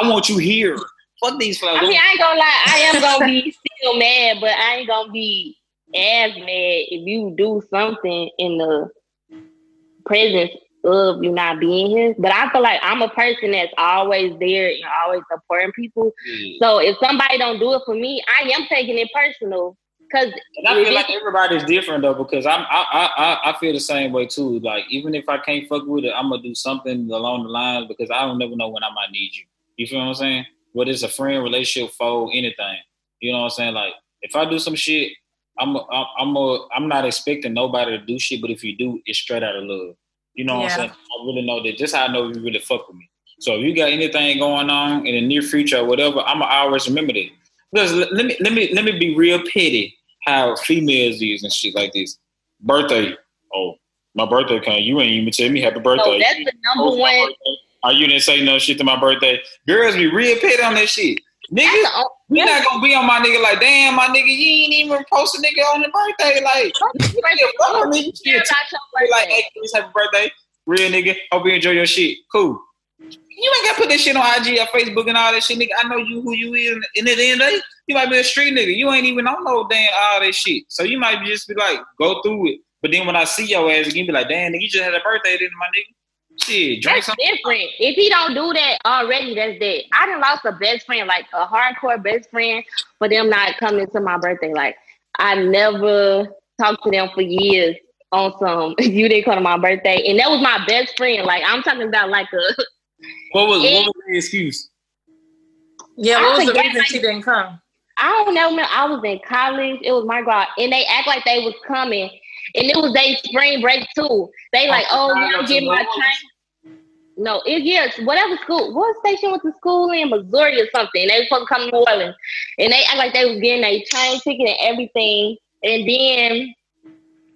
I want you here. Fuck these flowers. I mean, I ain't gonna lie, I am gonna be still mad, but I ain't gonna be as mad if you do something in the presence of you not being here. But I feel like I'm a person that's always there and always supporting people. Yeah. So if somebody don't do it for me, I am taking it personal. Cause And I feel like everybody's different though because I'm I, I I feel the same way too. Like even if I can't fuck with it, I'm gonna do something along the lines because I don't never know when I might need you. You feel what I'm saying? Whether it's a friend, relationship, foe, anything. You know what I'm saying? Like if I do some shit, I'm a, I'm I'm a, I'm not expecting nobody to do shit, but if you do, it's straight out of love. You know what Yeah. I'm saying? I really know that. Just how I know you really fuck with me. So if you got anything going on in the near future or whatever, I'ma always remember that. Because let let me let me let me be real petty how females is and shit like this. Birthday. Oh, my birthday came. You ain't even tell me happy birthday. so that's the Oh, number my one. birthday. Oh, you didn't say no shit to my birthday. Girls be real petty on that shit. Nigga, That's the o- we not gonna be on my nigga like, damn, my nigga, you ain't even post a nigga on the birthday. Like, you ain't a fuck with me. You care still about your be like, birthday. hey, happy birthday. Real nigga. Hope you enjoy your shit. Cool. You ain't gotta put that shit on IG or uh, Facebook and all that shit, nigga. I know you who you is, and at the end of the day, you might be a street nigga. You ain't even on no damn all that shit. So you might just be like, go through it. But then when I see your ass again, be like, damn, nigga, you just had a birthday, didn't my nigga? Shit, drink That's something. different. If he don't do that already, that's dead. I done lost a best friend, like a hardcore best friend, for them not coming to my birthday. Like I never talked to them for years on some. You didn't come to my birthday, and that was my best friend. Like I'm talking about like a. What was, It- what was the excuse? yeah, what was the forgot, reason like- she didn't come? I don't know, man. I was in college. It was my God, and they act like they was coming, and it was their spring break too. They like, Oh, you I'm getting my train. No, it yes, whatever school. What station was the school in? Missouri or something. They was supposed to come to New Orleans, and they act like they was getting a train ticket and everything. And then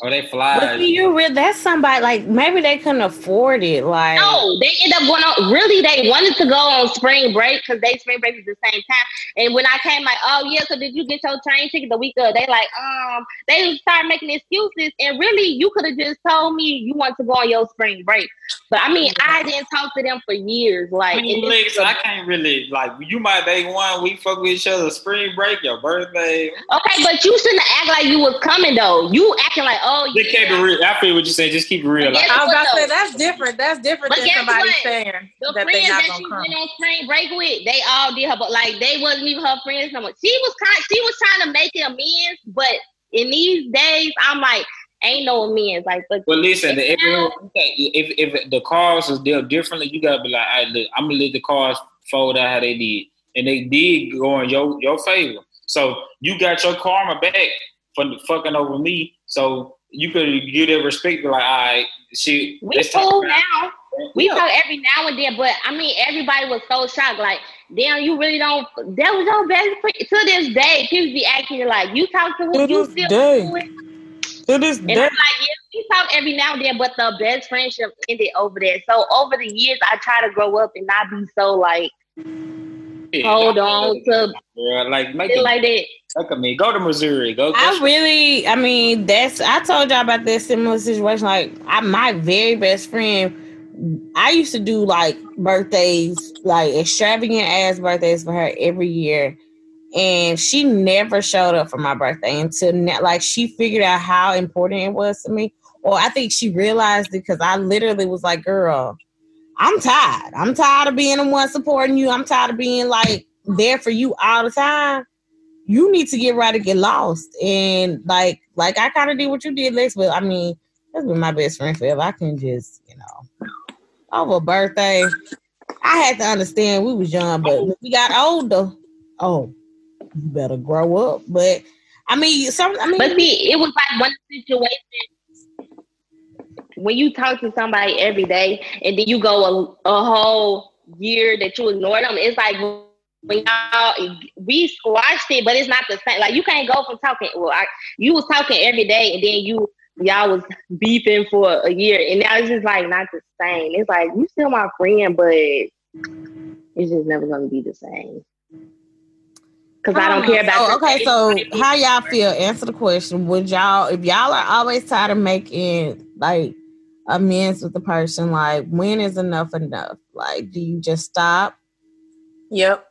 Oh, they fly. But see, you real that's somebody like maybe they couldn't afford it. Like No, they end up going on. Really, they wanted to go on spring break because they spring break is the same time. And when I came, like, oh yeah, so did you get your train ticket the week of? They like, um, they start making excuses. And really, you could have just told me you want to go on your spring break. But I mean, I didn't talk to them for years. Like, I mean, and so I can't really like you. My day one, we fuck with each other. Spring break, your birthday. okay, but you shouldn't act like you was coming though. You acting like, oh Just keep it real. I feel what you're saying. Just keep it real. Like, I was about to say that's different. That's different But than guess somebody what? saying The that they friends not that gonna she come. went on spring break with, they all did her, but like they wasn't even her friends no more. She was kind, she was trying to make amends, but in these days, I'm like, ain't no amends. Like, but Well, listen, if, now- if if the cars is dealt differently, you gotta be like, I look, I'm gonna let the cars fold out how they did, and they did go in your your favor. So you got your karma back for the fucking over me. So you could give that respect, be like, all right, shit. we talk cool now. We Yeah. talk every now and then, but I mean, everybody was so shocked. Like, damn, you really don't. That was your best friend. To this day, people be acting like you talk to To who you this still day. cool with. To this And I'm like, yeah, we talk every now and then, but the best friendship ended over there. So over the years, I try to grow up and not be so like it. hold on to Girl, like make it like that. Look at me. Go to Missouri. Go. I really, I mean, that's I told y'all about this similar situation. Like, I my very best friend, I used to do like birthdays, like extravagant ass birthdays for her every year, and she never showed up for my birthday until now. Like, she figured out how important it was to me, or I think she realized it because I literally was like, "Girl, I'm tired. I'm tired of being the one supporting you. I'm tired of being like there for you all the time." You need to get right or get lost. And like, like I kind of did what you did, Lex. But I mean, that's been my best friend forever. I can just, you know, over birthday. I had to understand we was young, but we got older, oh, you better grow up. But I mean, some. I mean, But see, it was like one situation when you talk to somebody every day and then you go a, a whole year that you ignore them. It's like when y'all we squashed it, but it's not the same. Like you can't go from talking. Well, I, you was talking every day, and then you y'all was beefing for a year, and now it's just like not the same. It's like you still my friend, but it's just never gonna be the same. Cause I don't oh, care about. Oh, okay, so how y'all feel? Answer the question. Would y'all, if y'all are always tired of making like amends with the person, like when is enough enough? Like, do you just stop? Yep.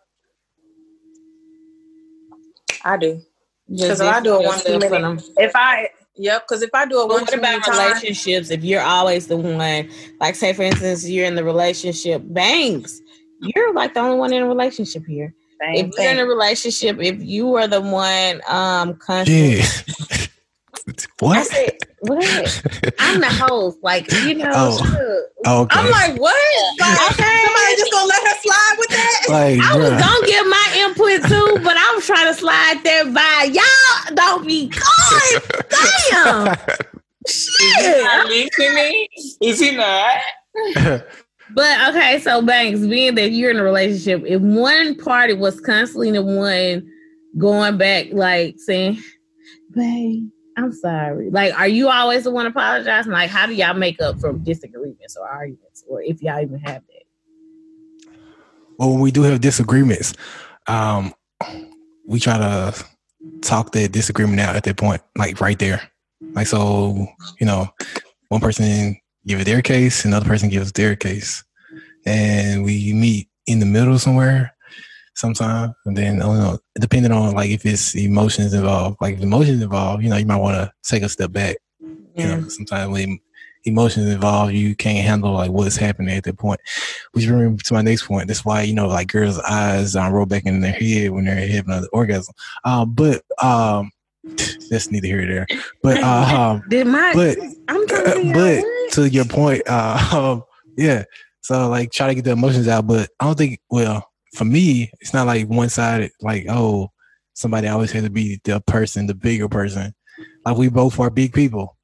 I do. Because if I do it one just too for them? if I yep, because if I do it But one what about times, relationships? If you're always the one, like say for instance, you're in the relationship, bangs, you're like the only one in a relationship here. same if you're in a relationship, if you are the one um constant, Yeah. I what? said, what? I'm the host, like you know. Oh. shoot. Oh, okay. I'm like, what? Like, Okay. somebody just gonna let her slide with that? like, I was bruh. gonna give my input too, but I was trying to slide that by. Y'all don't be going. Damn. Shit. not listening? Is he not? But okay, so Banks, being that you're in a relationship, if one party was constantly the one going back, like saying, "Babe, I'm sorry," like, are you always the one apologizing? Like, how do y'all make up for disagreements or arguments, or if y'all even have that? well, when we do have disagreements, um, we try to talk that disagreement out at that point, like right there. Like so, you know, one person give it their case, another person gives their case, and we meet in the middle somewhere sometime. And then, you know, depending on like if it's emotions involved, like if emotions involved, you know, you might want to take a step back. You Yeah. know, sometimes when emotions involved, you can't handle like what's happening at that point. Which brings me to my next point. That's why you know, like girls' eyes um, roll back in their head when they're having an orgasm. Um, but um, that's neither here nor there. But uh, um, Did my? but I'm trying to but to your point, uh, um, yeah. So like try to get the emotions out, but I don't think. Well, for me, it's not like one sided. Like oh, somebody always has to be the person, the bigger person. Like we both are big people.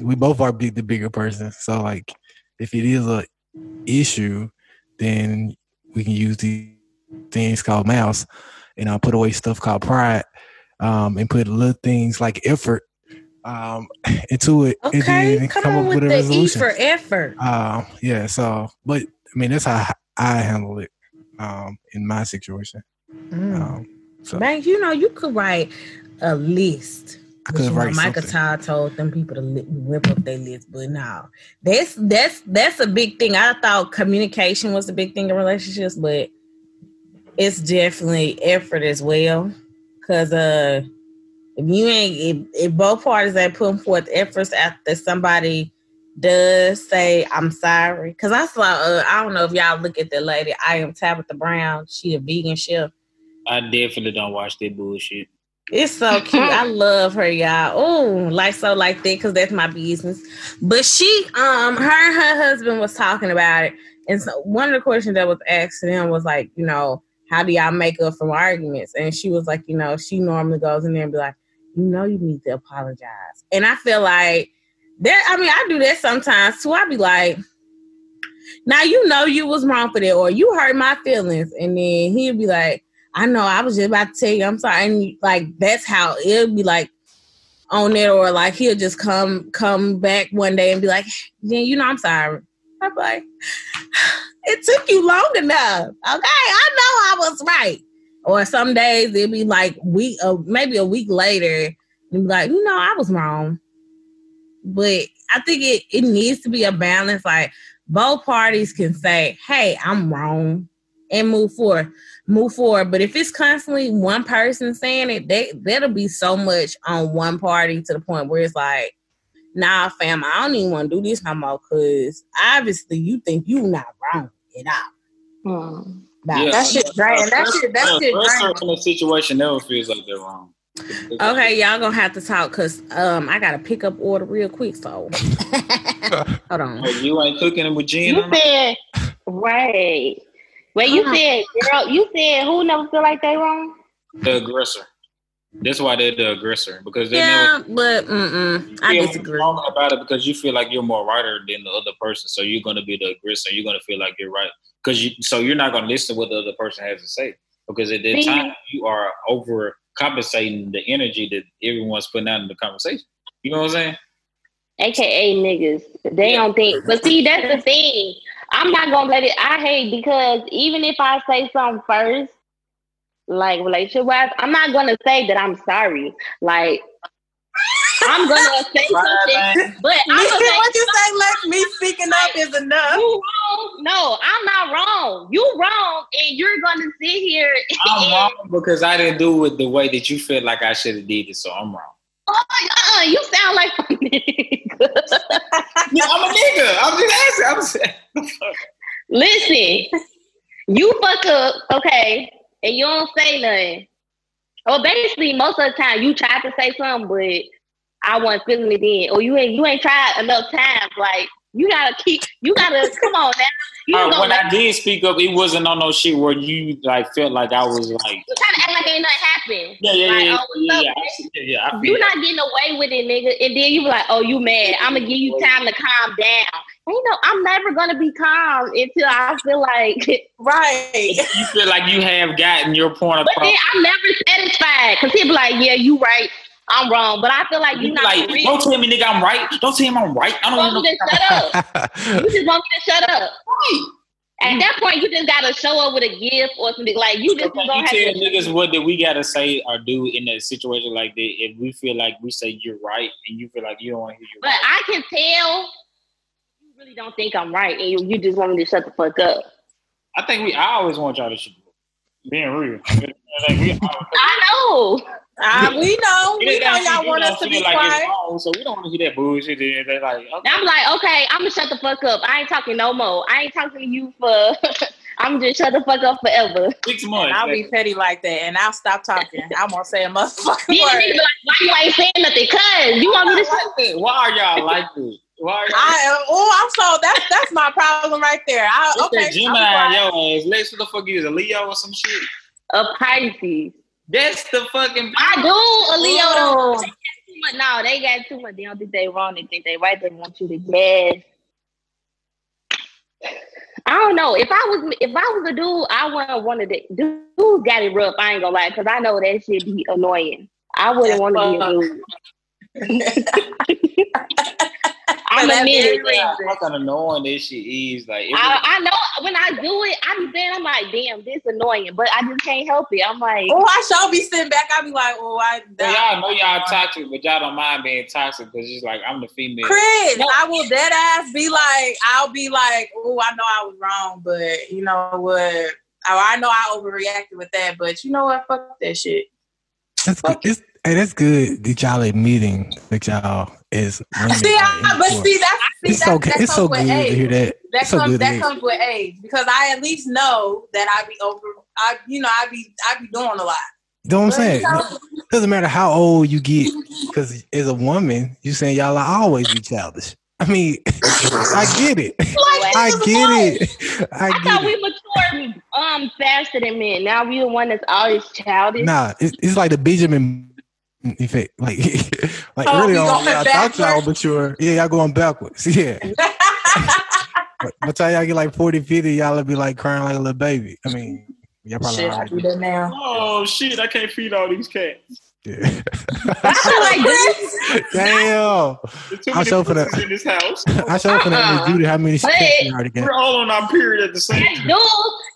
We both are big, the bigger person. So like, if it is a issue, then we can use these things called mouse, and I'll put away stuff called pride, um, and put little things like effort um, into it. and Okay, then come, on with, the E for effort. Um, yeah. So, but I mean, that's how I handle it. Um, in my situation. Mm. Um, so Man, you know, you could write a list. I could you know, write Michael. Todd told them people to li- whip up their list, but no, that's that's that's a big thing. I thought communication was a big thing in relationships, but it's definitely effort as well. Cause uh, if you ain't if, if both parties ain't putting forth efforts after somebody does say I'm sorry, cause I saw uh, I don't know if y'all look at the lady. I am Tabitha Brown. She a vegan chef. I definitely don't watch that bullshit. It's so cute. I love her, y'all. Oh, like so like that, because that's my business. But she, um, her and her husband was talking about it. And so one of the questions that was asked to them was like, you know, how do y'all make up from arguments? And she was like, you know, she normally goes in there and be like, you know, you need to apologize. And I feel like that, I mean, I do that sometimes too. I be like, now you know you was wrong for that, or you hurt my feelings. And then he'd be like, I know I was just about to tell you I'm sorry. And like that's how it'll be like on it, or like he'll just come come back one day and be like, then you know I'm sorry. I'm like, it took you long enough. Okay, I know I was right. Or some days it'll be like week uh, maybe a week later and be like, you know, I was wrong. But I think it, it needs to be a balance. Like both parties can say, hey, I'm wrong and move forward move forward. But if it's constantly one person saying it, they that'll be so much on one party to the point where it's like, nah, fam, I don't even want to do this no more because obviously you think you not wrong at all. Hmm. About Yeah. That shit drain. That shit. That shit first drain. in a situation never feels like they're wrong. Okay, y'all gonna have to talk because um I got to pick up order real quick. So hold on. Like, you ain't cooking it with gin. You said right. Wait, you Uh-huh. said girl. You said who never feel like they wrong? The aggressor. That's why they're the aggressor because they Yeah, but mm-mm, I disagree. wrong about it because you feel like you're more righter than the other person, so you're gonna be the aggressor. You're gonna feel like you're right because you. So you're not gonna listen to what the other person has to say because at that See? time you are overcompensating the energy that everyone's putting out in the conversation. You know what I'm saying? AKA niggas. They Yeah. don't think. But see, that's the thing. I'm not gonna let it. I hate because even if I say something first, like relationship wise, I'm not gonna say that I'm sorry. Like I'm gonna say something, but I'm gonna say, what you say? Let me speaking up is enough. you wrong. No, I'm not wrong. You wrong, and you're gonna sit here. I'm and, wrong because I didn't do it the way that you feel like I should have did it, so I'm wrong. Oh, uh, you sound like a nigga. Yeah, I'm a nigga. I'm just asking. I'm saying. Listen, you fuck up, okay, and you don't say nothing. Well, basically, most of the time you tried to say something, but I wasn't feeling it then. Or you ain't you ain't tried enough times. Like you gotta keep. You gotta come on now. You Uh, when let, I did speak up, it wasn't on no shit where you like felt like I was like, you trying to act like ain't nothing happened. yeah, yeah, Like, yeah, oh, yeah, yeah, man? I see- yeah, yeah, You that. not getting away with it, nigga. And then you be like, oh, you mad. I'm gonna give you time to calm down. And you know, I'm never gonna be calm until I feel like Right. You feel like you have gotten your point But across. then I'm never satisfied because he'll be like, "Yeah, you right, I'm wrong." But I feel like You you're not like, real. don't tell me, nigga, I'm right. Don't tell him I'm right. I don't want even me to shut up. You just want me to shut up. At that point, you just gotta show up with a gift or something. Like you just Okay, gonna you have tell to. niggas what that we gotta say or do in a situation like that. If we feel like we say you're right and you feel like you don't want to hear you But I can tell you really don't think I'm right, and you, you just want me to shut the fuck up. I think we. I always want y'all to shoot. Being real, like we always, I know. Ah, we know. We know y'all want us to be like quiet. wrong, so we don't want to hear that bullshit. And they're like, okay. I'm like, okay, I'm gonna shut the fuck up. I ain't talking no more. I ain't talking to you for. I'm just shut the fuck up forever. six months. And I'll be petty like that, and I'll stop talking. I won't say a motherfucking Then the word. be like, why you ain't saying nothing? Cause you want me to shut like that. Why are y'all like this? Why are y'all? I oh, I'm so that's that's my problem right there. I, What's okay, that I'll be Gemini quiet. on your ass? Lex, what the fuck is a Leo or some shit? a Pisces? That's the fucking. I do a Leo. Though. They got too much- No, they got too much. They don't think they wrong. They think they right. They want you to guess. I don't know. If I was if I was a dude, I wouldn't want to. Dudes got it rough. I ain't gonna lie, because I know that shit be annoying. I wouldn't want to be a dude. I'm that admitting very that. reason. fucking annoying this shit is. Like, it was- I, I know when I do it, I be saying I'm like, damn, this annoying, but I just can't help it. I'm like, Oh, I shall be sitting back. I be like, oh, I. Well, y'all know y'all toxic, but y'all don't mind being toxic because it's like I'm the female. Chris, No. I will dead ass be like, I'll be like, oh, I know I was wrong, but you know what? Oh, I know I overreacted with that, but you know what? Fuck that shit. That's good. It's, hey, that's good that y'all admitting that y'all is. See, I, but see, that's see, it's that, so that it's comes so with good to age. hear that. That It's so comes good that hear. comes with age because I at least know that I be over. I you know I be I be doing a lot. You know what I'm But, saying? Doesn't matter how old you get, because as a woman, you saying y'all will always be childish. I mean, I get it. I get it. I I get thought it. we matured um faster than men. Now we the one that's always childish. Nah, it's, it's like the Benjamin effect. Like, like Oh, early we on, going y'all thought y'all backwards? mature. Yeah, y'all going backwards. Yeah. But by the time y'all get like 40, 50, y'all will be like crying like a little baby. I mean, y'all probably Shit, I already do that now. Oh shit! I can't feed all these cats. Yeah. I like. Damn. There's I'll many show for that. in this house. I showed for that Uh-uh. Judy how many But- you already We're all on our period at the same Dudes, time.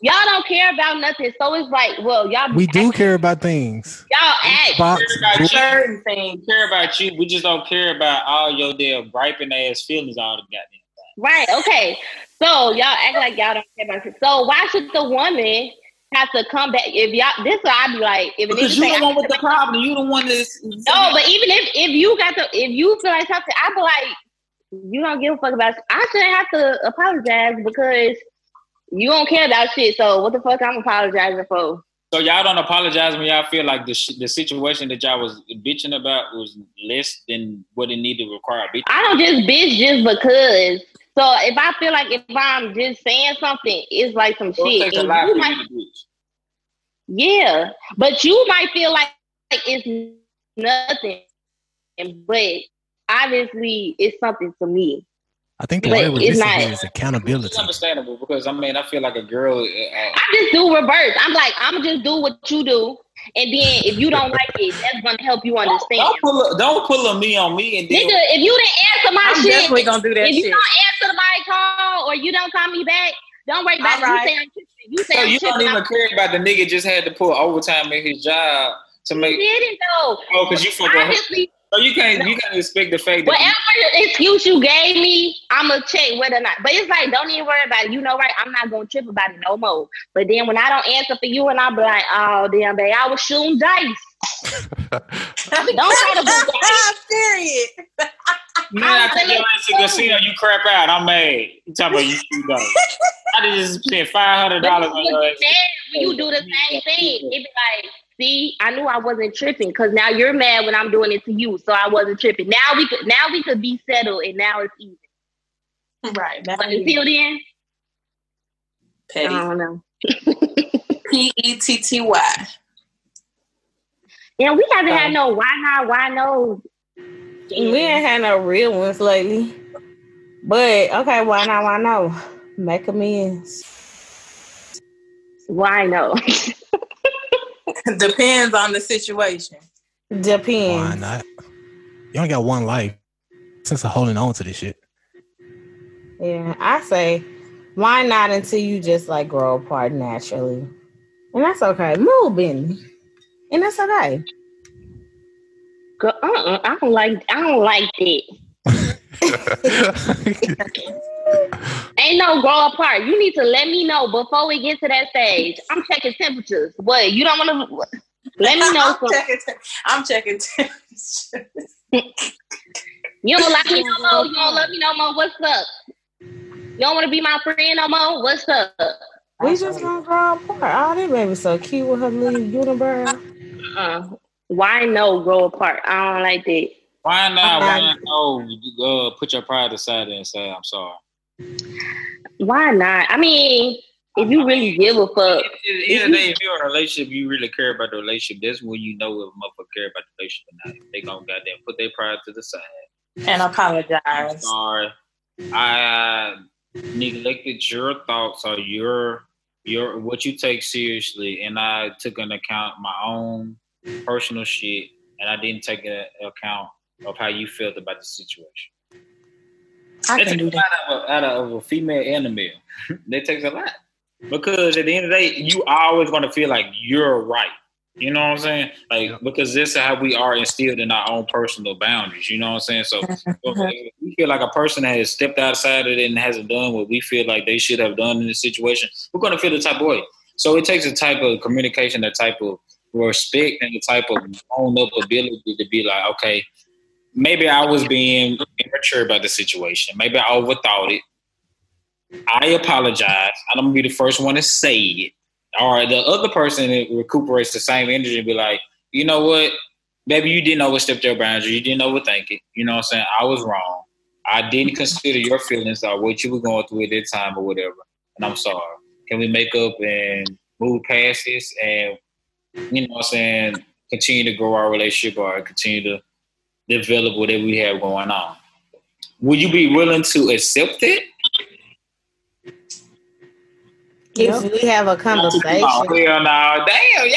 y'all don't care about nothing. So it's like, well, y'all We do care about things. y'all act. Box, Care about you. Certain things. care about you. We just don't care about all your damn griping ass feelings all the goddamn. time. Right, okay. So y'all act like y'all don't care about it. So why should the woman have to come back if y'all this what I be like if a Because you say, the one with the problem. You the one that's No, but even if if you got the if you feel like something, I'd be like you don't give a fuck about. I shouldn't have to apologize because you don't care about shit. So what the fuck I'm apologizing for? So y'all don't apologize when y'all feel like the sh- the situation that y'all was bitching about was less than what it needed to require. Bitch. I don't just bitch just because. So if I feel like if I'm just saying something, it's like some So it shit. takes a lot you might, you to bitch. yeah, but you might feel like, like it's nothing, but obviously it's something to me. I think the But word we're it's missing not- here is accountability. It's understandable because I mean I feel like a girl. Uh, I just do reverse. I'm like, I'm just do what you do, and then if you don't like it, that's gonna help you understand. don't pull a, don't pull a me on me and then Nigga, if you didn't answer my I'm shit, definitely gonna do that if you shit. don't answer my call or you don't call me back, don't worry about All right. it. You say I'm tripping. You say so I'm you don't even care about the nigga just had to pull overtime in his job to He make. didn't though. Oh, because you fuck with her. Obviously, So you can't you can't expect the fact that whatever excuse you gave me, I'ma check whether or not. But it's like, don't even worry about it. You know, right? I'm not gonna trip about it no more. But then when I don't answer for you, and I'll be like, oh damn, babe, I was shooting dice. Don't try to be dice. Period. Man, I take your ass to casino, you crap out. I'm mad. You talking about you shoot dogs. I just spent five hundred dollars on your get ass. mad when you do the same thing. it'd be like, see, I knew I wasn't tripping because now you're mad when I'm doing it to you, so I wasn't tripping. Now we could, now we could be settled, and now it's easy. Right. But until then, petty. I don't know. P E T T Y. Yeah, we haven't had oh. no why not, why no. We ain't had no real ones lately. But okay, why not? Why no? Make amends. Why no? Depends on the situation. Depends. Why not? You only got one life. Since I'm holding on to this shit. Yeah, I say, why not until you just like grow apart naturally, and that's okay. Moving, and that's okay. Girl, uh-uh, I don't like. I don't like that. Ain't no grow apart. You need to let me know before we get to that stage. I'm checking temperatures. What you don't want to? Let me know. I'm Some, checking. I'm checking. temperatures. you don't like me no more. You don't love me no more. What's up? You don't want to be my friend no more. What's up? We just gonna grow apart. Oh, that baby so cute with her little unibrow. Uh, why no grow apart? I don't like that. Why not? Why not? Oh, you, uh, put your pride aside and say I'm sorry. Why not? I mean, if you really give a fuck, At the end of the if you're in a relationship, you really care about the relationship. That's when you know if a motherfucker care about the relationship or not. They gonna goddamn put their pride to the side. and I'm apologize. sorry. I neglected your thoughts or your your what you take seriously, and I took into account my own personal shit, and I didn't take into account of how you felt about the situation. I That can takes do a lot that. out of, out of a female and a male. that takes a lot because at the end of the day, you always going to feel like you're right. You know what I'm saying? Like Yeah. because this is how we are instilled in our own personal boundaries. You know what I'm saying? So uh-huh. if we feel like a person has stepped outside of it and hasn't done what we feel like they should have done in the situation, we're going to feel the type of way. So it takes a type of communication, that type of respect, and the type of own up ability to be like, okay, maybe I was being immature about the situation. Maybe I overthought it. I apologize. I'm gonna be the first one to say it. Or the other person that recuperates the same energy and be like, you know what? Maybe you didn't overstep your boundary. You didn't overthink it. You know what I'm saying? I was wrong. I didn't consider your feelings or what you were going through at that time or whatever. And I'm sorry. Can we make up and move past this and you know what I'm saying, continue to grow our relationship or continue to develop whatever we have going on. Would you be willing to accept it? If we have a conversation. Oh, hell no. Damn, y'all.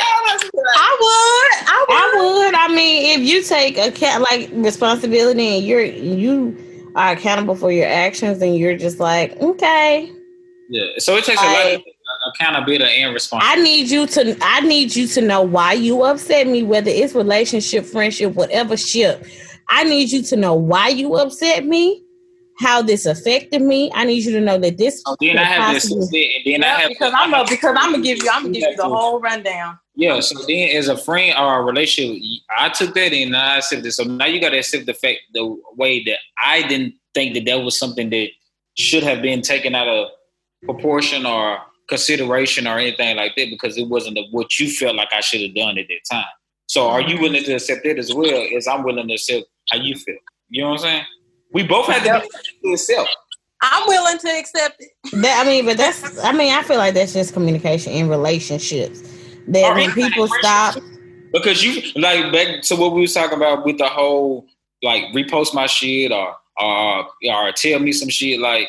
I would. I would. I would. I mean, if you take a cat like responsibility and you're you are accountable for your actions, and you're just like, okay, Yeah. So it takes a lot I- of accountability and I need you to I need you to know why you upset me, whether it's relationship, friendship, whatever ship. I need you to know why you upset me, how this affected me. I need you to know that this So then I have this, possibly- and then I have because I'm a, because I'm gonna give you I'm gonna give you the whole rundown. Yeah, so then as a friend or a relationship, I took that in and I accepted. So now you got to accept the fact the way that I didn't think that that was something that should have been taken out of proportion or consideration or anything like that because it wasn't the, what you felt like I should have done at that time. So are you willing to accept that as well as I'm willing to accept how you feel? You know what I'm saying? We both have to be willing to accept. I'm willing to accept it. that I mean, but that's I mean, I feel like that's just communication in relationships. That Or when people stop Because you like back to what we was talking about with the whole like repost my shit or or or tell me some shit like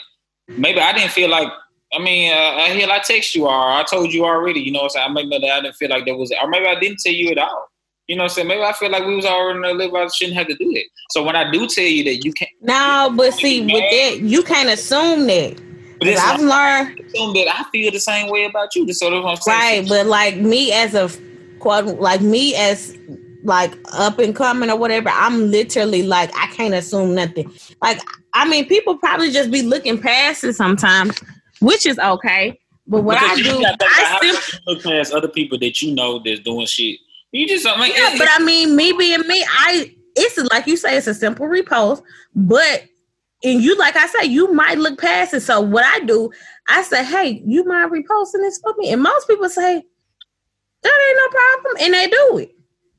maybe I didn't feel like I mean uh, I hear I text you or I told you already you know what I'm saying I maybe I didn't feel like there was or maybe I didn't tell you at all you know what I'm saying maybe I feel like we was already in a level I shouldn't have to do it so when I do tell you that you can't No, but see, with that, you can't assume that. but I've learned assume that I feel the same way about you so that's what I'm saying right, but like me as a quote, like me as like up and coming or whatever, I'm literally like I can't assume nothing. Like I mean, people probably just be looking past it sometimes, which is okay. But what Because I do, gotta think about I much look past other people that you know that's doing shit you just mean, Yeah, it- but I mean, me being me, I it's like you say, it's a simple repost, but and you like I say, you might look past it. So what I do, I say, hey, you mind reposting this for me? And most people say, that ain't no problem, and they do it.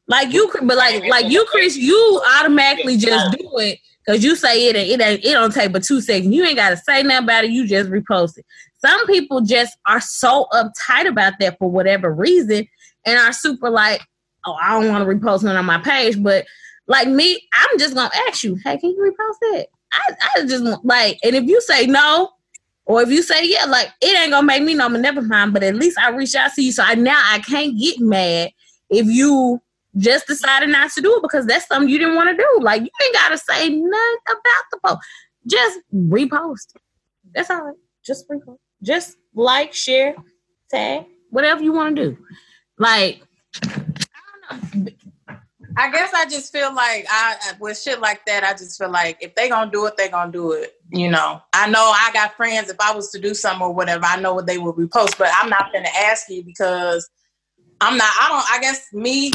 Like you, but like like you, Chris, you automatically just do it because you say it. It ain't. It don't take but two seconds. You ain't got to say nothing about it. You just repost it. Some people just are so uptight about that for whatever reason, and are super like, oh, I don't want to repost it on my page. But like me, I'm just gonna ask you, hey, can you repost that? I, I just want like, and if you say no, or if you say yeah, like it ain't gonna make me know, but never mind. But at least I reach out to you, so I now I can't get mad if you just decided not to do it because that's something you didn't want to do. Like you ain't gotta say nothing about the post. Just repost. That's all. Just repost. Just like, share, tag, whatever you want to do. Like, I don't know. I guess I just feel like I with shit like that, I just feel like if they gonna do it, they gonna do it. You know, I know I got friends. If I was to do something or whatever, I know what they would repost. But I'm not gonna ask you because I'm not. I don't. I guess me,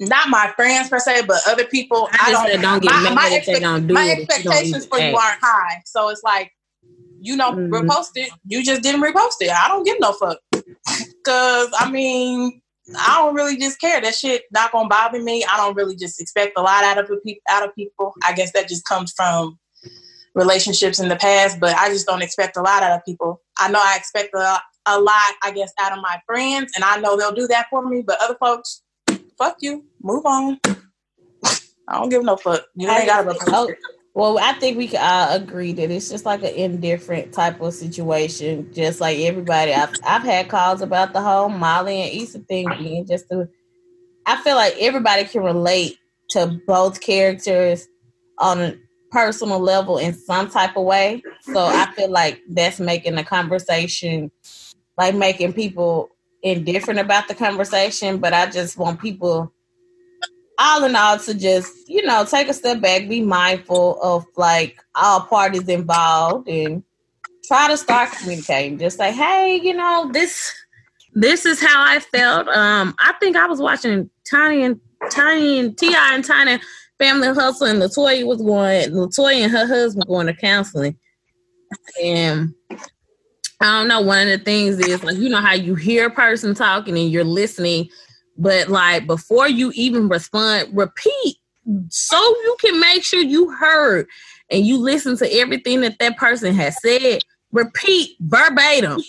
not my friends per se, but other people. I I, don't. don't get my, my, expect- don't do my it. if you don't expectations even for you aren't high, so it's like you know, Mhm. repost it. You just didn't repost it. I don't give no fuck. Cause I mean, I don't really just care. That shit not gonna bother me. I don't really just expect a lot out of a peop out of people. I guess that just comes from relationships in the past, but I just don't expect a lot out of people. I know I expect a, a lot, I guess, out of my friends, and I know they'll do that for me. But other folks, fuck you, move on. I don't give no fuck. You ain't gotta. Well, I think we can all agree that it's just like an indifferent type of situation. Just like everybody, I've I've had calls about the whole Molly and Issa thing being just a. I feel like everybody can relate to both characters on a personal level in some type of way. So I feel like that's making the conversation, like making people indifferent about the conversation. But I just want people, all in all, to just you know take a step back, be mindful of like all parties involved, and try to start communicating. Just say, hey, you know this. This is how I felt. Um, I think I was watching Tiny and Tiny and Ti and Tiny Family Hustle, and Latoya was going. Latoya and her husband going to counseling, and I don't know. One of the things is like you know how you hear a person talking and you're listening, but like before you even respond, repeat so you can make sure you heard and you listen to everything that that person has said. Repeat verbatim,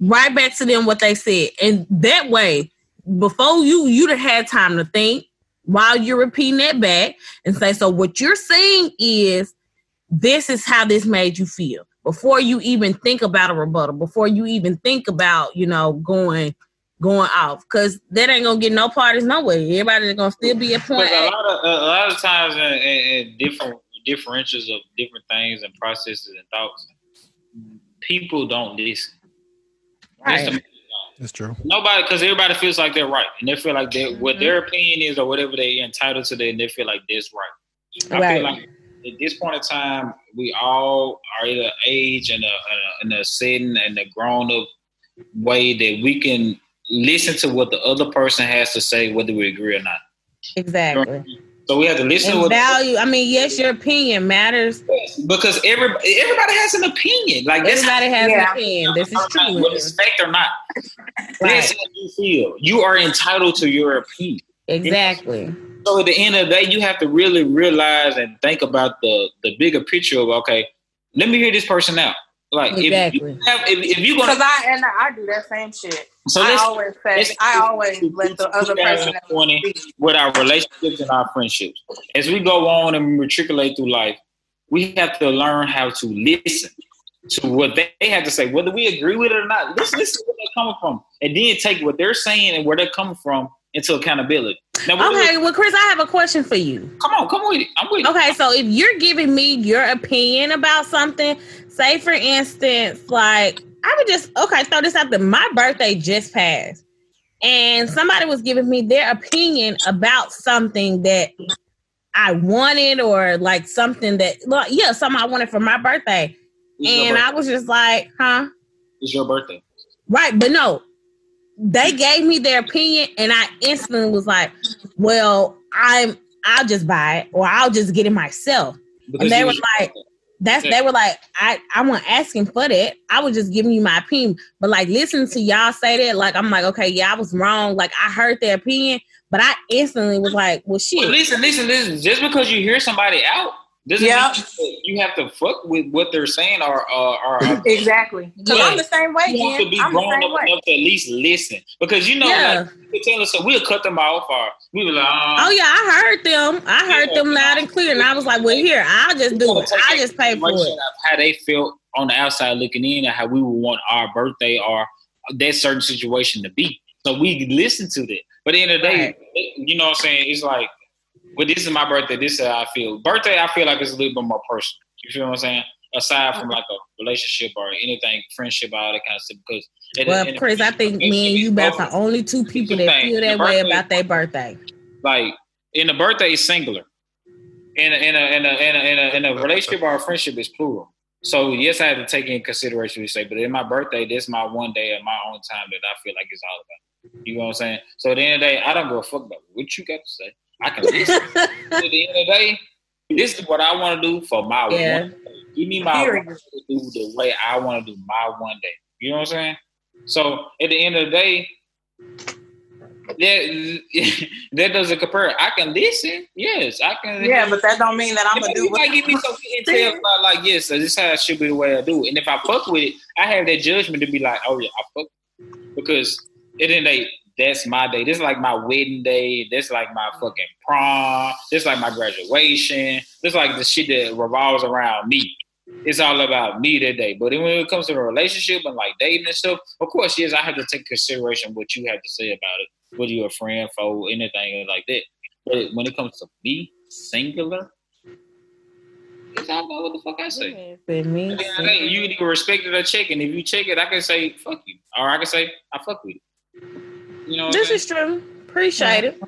right back to them what they said, and that way, before you you'd have had time to think while you're repeating that back and say, so what you're saying is this is how this made you feel before you even think about a rebuttal, before you even think about, you know, going going off. Cause that ain't gonna get no parties nowhere. Everybody's gonna still be at point. a lot of a lot of times in, in, in different differentials of different things and processes and thoughts, people don't listen. That's Right. That's true. Nobody, because everybody feels like they're right, and they feel like they what mm-hmm. their opinion is or whatever they're entitled to, and they feel like that's right. I Right. feel like at this point in time, we all are at an age and a, a, in a setting and a grown up way that we can listen to what the other person has to say, whether we agree or not. Exactly. So we have to listen to And what value. I mean, yes, your opinion matters. because every, everybody has an opinion. Like Everybody has Yeah. an opinion. This is true. whether it's fact or not. Right. That's how you feel. You are entitled to your opinion. Exactly. So at the end of the day, you have to really realize and think about the the bigger picture of okay, let me hear this person out. Like Exactly. if you have, if, if you're Because gonna I and I do that same shit. so I let's always say let's- I always let the other person 2020 with our relationships and our friendships. As we go on and matriculate through life, we have to learn how to listen to what they have to say, whether we agree with it or not. Listen, listen to where they're coming from, and then take what they're saying and where they're coming from into accountability. Now, Okay, well, Chris, I have a question for you. come on, come with it. I'm with it. Okay, so if you're giving me your opinion about something, say for instance, like I would just okay, throw this out there. My birthday just passed. And somebody was giving me their opinion about something that I wanted or like something that like yeah, something I wanted for my birthday. It's And I was just like, huh? It's your birthday. Right, but no, they gave me their opinion, and I instantly was like, "Well, I'm I'll just buy it, or I'll just get it myself." Because they were like- birthday. That's they were like, "I I wasn't asking for that. I was just giving you my opinion." But like, listening to y'all say that, like, I'm like, okay, yeah, I was wrong. Like, I heard their opinion, but I instantly was like, "Well, shit." listen, listen, listen. Just because you hear somebody out doesn't mean you have to fuck with what they're saying or or, or Exactly. Because Yeah. I'm the same way, you have to be I'm the grown up way. enough to at least listen. Because you know, Yeah. like you tell us, so we'll cut them off or we were like, um, Oh yeah, I heard them. I heard Yeah. them loud and clear, and I was like, "Well, here, I'll just do it. I just pay for it." How they felt on the outside looking in, and how we would want our birthday or that certain situation to be. So we listen to that. But at the end of the day, Right. you know what I'm saying? It's like, well, this is my birthday. This is how I feel. Birthday, I feel like it's a little bit more personal. You feel what I'm saying? Aside from like a relationship or anything, friendship, all that kind of stuff. Because the Well, of Chris, the I think me and you about the only two people that things. feel that The way about their birthday. like in a birthday is singular. In a, in a, in a, in a, in a, in a relationship or a friendship is plural. So yes, I have to take in consideration what you say, but in my birthday, this is my one day of my own time that I feel like it's all about. You know what I'm saying? So at the end of the day, I don't give a fuck about what you got to say. I can listen. at the end of the day, this is what I want to do for my Yeah. one day. Give me my Period. one day to do the way I want to do my one day. You know what I'm saying? So at the end of the day, that that doesn't compare. I can listen, yes, I can. Yeah, but that don't mean that I'm gonna do you what might give me some intel about like, yes, so this is how it should be the way I do it. And if I fuck with it, I have that judgment to be like, oh yeah, I fuck because it ain't day. That's my day. This is like my wedding day. This is like my fucking prom. This is like my graduation. This is like the shit that revolves around me. It's all about me that day. But then when it comes to a relationship and like dating and stuff, of course, yes, I have to take consideration what you have to say about it. Whether you're a friend, foe, anything like that. But when it comes to me, singular, It's all about what the fuck I say. Been me. The end of you either respect it or check it. If you check it, I can say fuck you, or I can say I fuck with it. You know, This I'm is true. Appreciate it.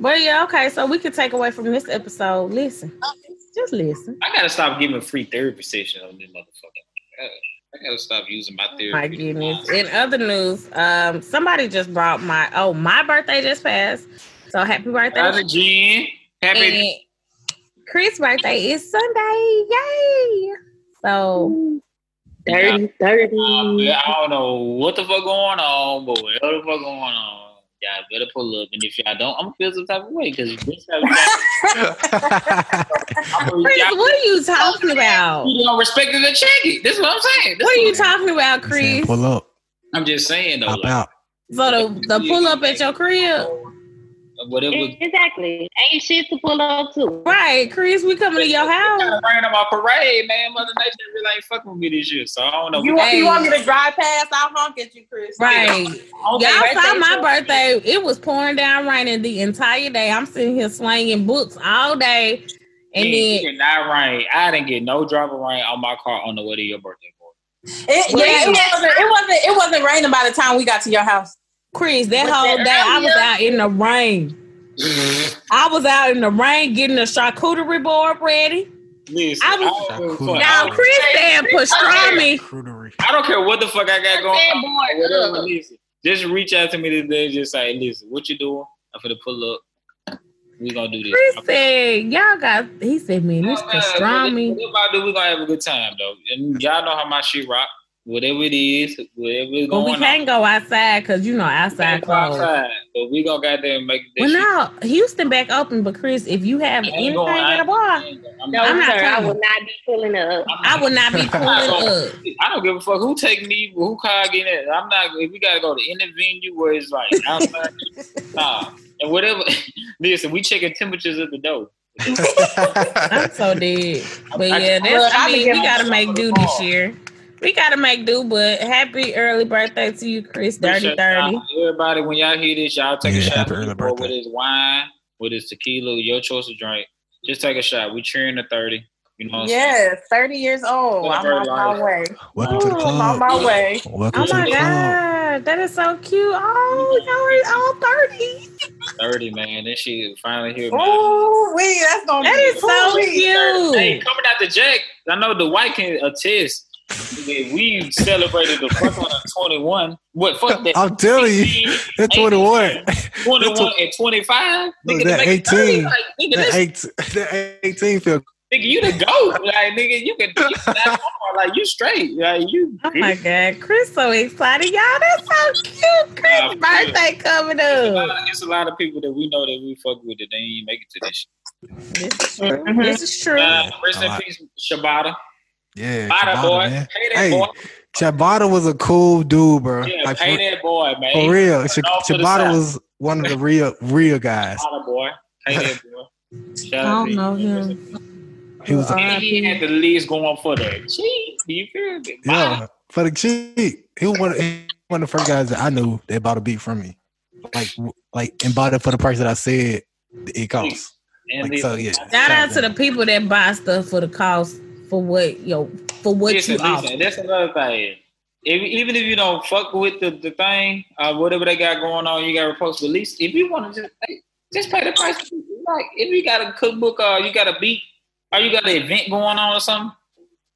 But yeah, okay. So we can take away from this episode. Listen, just listen. I gotta stop giving free therapy sessions on this motherfucker. I gotta stop using my therapy. My goodness. In other news, um, somebody just brought my oh my birthday just passed. So happy birthday. How's it, Jen? Happy. And Chris' birthday is Sunday. Yay! So Dirty, dirty. Um, I don't know what the fuck going on, but what the fuck going on? Y'all better pull up, and if y'all don't, I'm gonna feel some type of way because this type of Chris, what are you talking about? You don't respect the or check. This is what I'm saying. This What are is you talking about, Chris? Pull up, I'm just saying though. pop Like, out. So the the pull up at your crib, whatever. Exactly. Ain't shit to pull up to. right? Chris, we coming to your house. Kind of rain on my parade, man. Mother Nature really ain't fucking with me this year, so I don't know. You, want, you want me to drive past? I'll honk at you, Chris. Right. Okay, Y'all saw my too. birthday. It was pouring down raining the entire day. I'm sitting here slanging books all day. And Man, then it did not rain. I didn't get no drop of rain on my car on the way to your birthday party. It, yeah, it wasn't. It wasn't. It wasn't raining by the time we got to your house. Chris, that Was whole it day I was out in the rain. Mm-hmm. I was out in the rain getting the charcuterie board ready. Listen, I I, was- don't give a Cool. fuck. Now I, Chris said pastrami. Crudery. I don't care what the fuck I got going on. boy Whatever, listen. Just reach out to me today and just say, listen, what you doing? I'm finna pull up. We gonna do this. Chris said, y'all got, he said, man, this oh, pastrami. Whatever I do, we gonna have a good time though. And y'all know how my shit rock. Whatever it is, whatever is But going we can't go outside because, you know, We outside can't go closed. outside, but we gonna goddamn make that Well, shit. no, Houston back open, but Chris, if you have anything going- at a bar, I'm No, not- I'm not sir. I will not be pulling up. I will not be I'm pulling up. I don't give a fuck who take me, who car getting it. I'm not. If we gotta go to any venue where it's like outside, nah. And whatever. Listen, we checking temperatures at the door. I'm so dead. But I- yeah, Look, that's, I I've mean, we gotta make do this year. We gotta make do, but happy early birthday to you, Chris. Dirty Appreciate 30. Everybody, when y'all hear this, y'all take Yeah, a shot. happy early birthday. Whether it's wine, whether it's tequila, your choice of drink. Just take a shot. We cheering to thirty. You know. What I'm saying? Yes, thirty years old. I'm on my way. Welcome to the Ooh, I'm on my way. Welcome Oh to my the club. god, that is so cute. Oh, y'all are mm-hmm. all 30. Thirty, man. That she finally here. Man. Ooh, wee, that's gonna That be is so Ooh-wee. Hey, coming out the jack. I know the white can attest. That We celebrated the fuck on 21. What fuck that? I'm telling you, 18, that's 21. 21 and 25. Look, Nigga, that to make it 30, 18. Like, nigga, That this, 18, that 18 feel nigga, you the goat. Like, nigga, you can, you can not hard. like you straight. Like you. Oh my god, Chris so excited. Y'all, that's so cute. Chris' Nah, birthday coming It's a, up. lot it's a lot of people that we know that we fuck with that they ain't make it to this. shit. This is true. Mhm. This is true. Uh, rest in peace, Shabata. Yeah. Bada Tabata, boy. man. Pay that Hey, boy. Chabata was a cool dude, bro. Yeah, like pay for, that boy, man. for real. Ch- All for the Chabata South. was one of the real real guys. Bada boy. Pay that boy. I don't know him. He was a, And he had the least going for the cheap. You feel me? yeah for the cheap. He was one, of, he was one of the first guys that I knew that bought a beat from me, like like and bought it for the price that I said it costs. And Like, so, yeah. Shout out to the people that buy stuff for the cost for what yo for what listen, you offer. listen, that's another thing. If, even if you don't fuck with the, the thing, uh, whatever they got going on, you got to post. But at least if you want to just hey, just pay the price. Like if you got a cookbook or you got a beat or you got an event going on or something,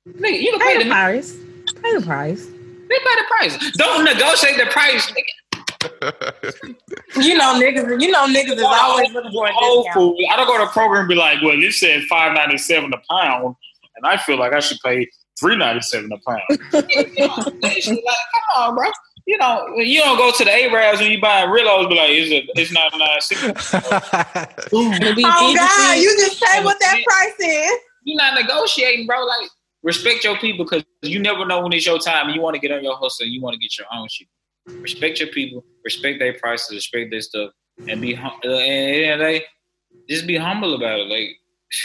nigga, you can Pay pay the the, price. Pay the price. they pay the price. Don't negotiate the price. nigga. You know niggas. You know niggas is always looking for a Whole discount. Foods. I don't go to a program and be like, well, you said five ninety seven a pound, and I feel like I should pay three ninety seven a pound. You know, like, come on, bro. You know, you don't go to the Arabs when you buy Rillos, be like, it's a, it's not nine sixty. It'll Oh God, you just say what that price is. You're not negotiating, bro. Like, respect your people because you never know when it's your time. You want to get on your hustle. and You want to get your own shit. Respect your people. Respect their prices. Respect their stuff, and be hum- uh, and, and they just be humble about it. Like,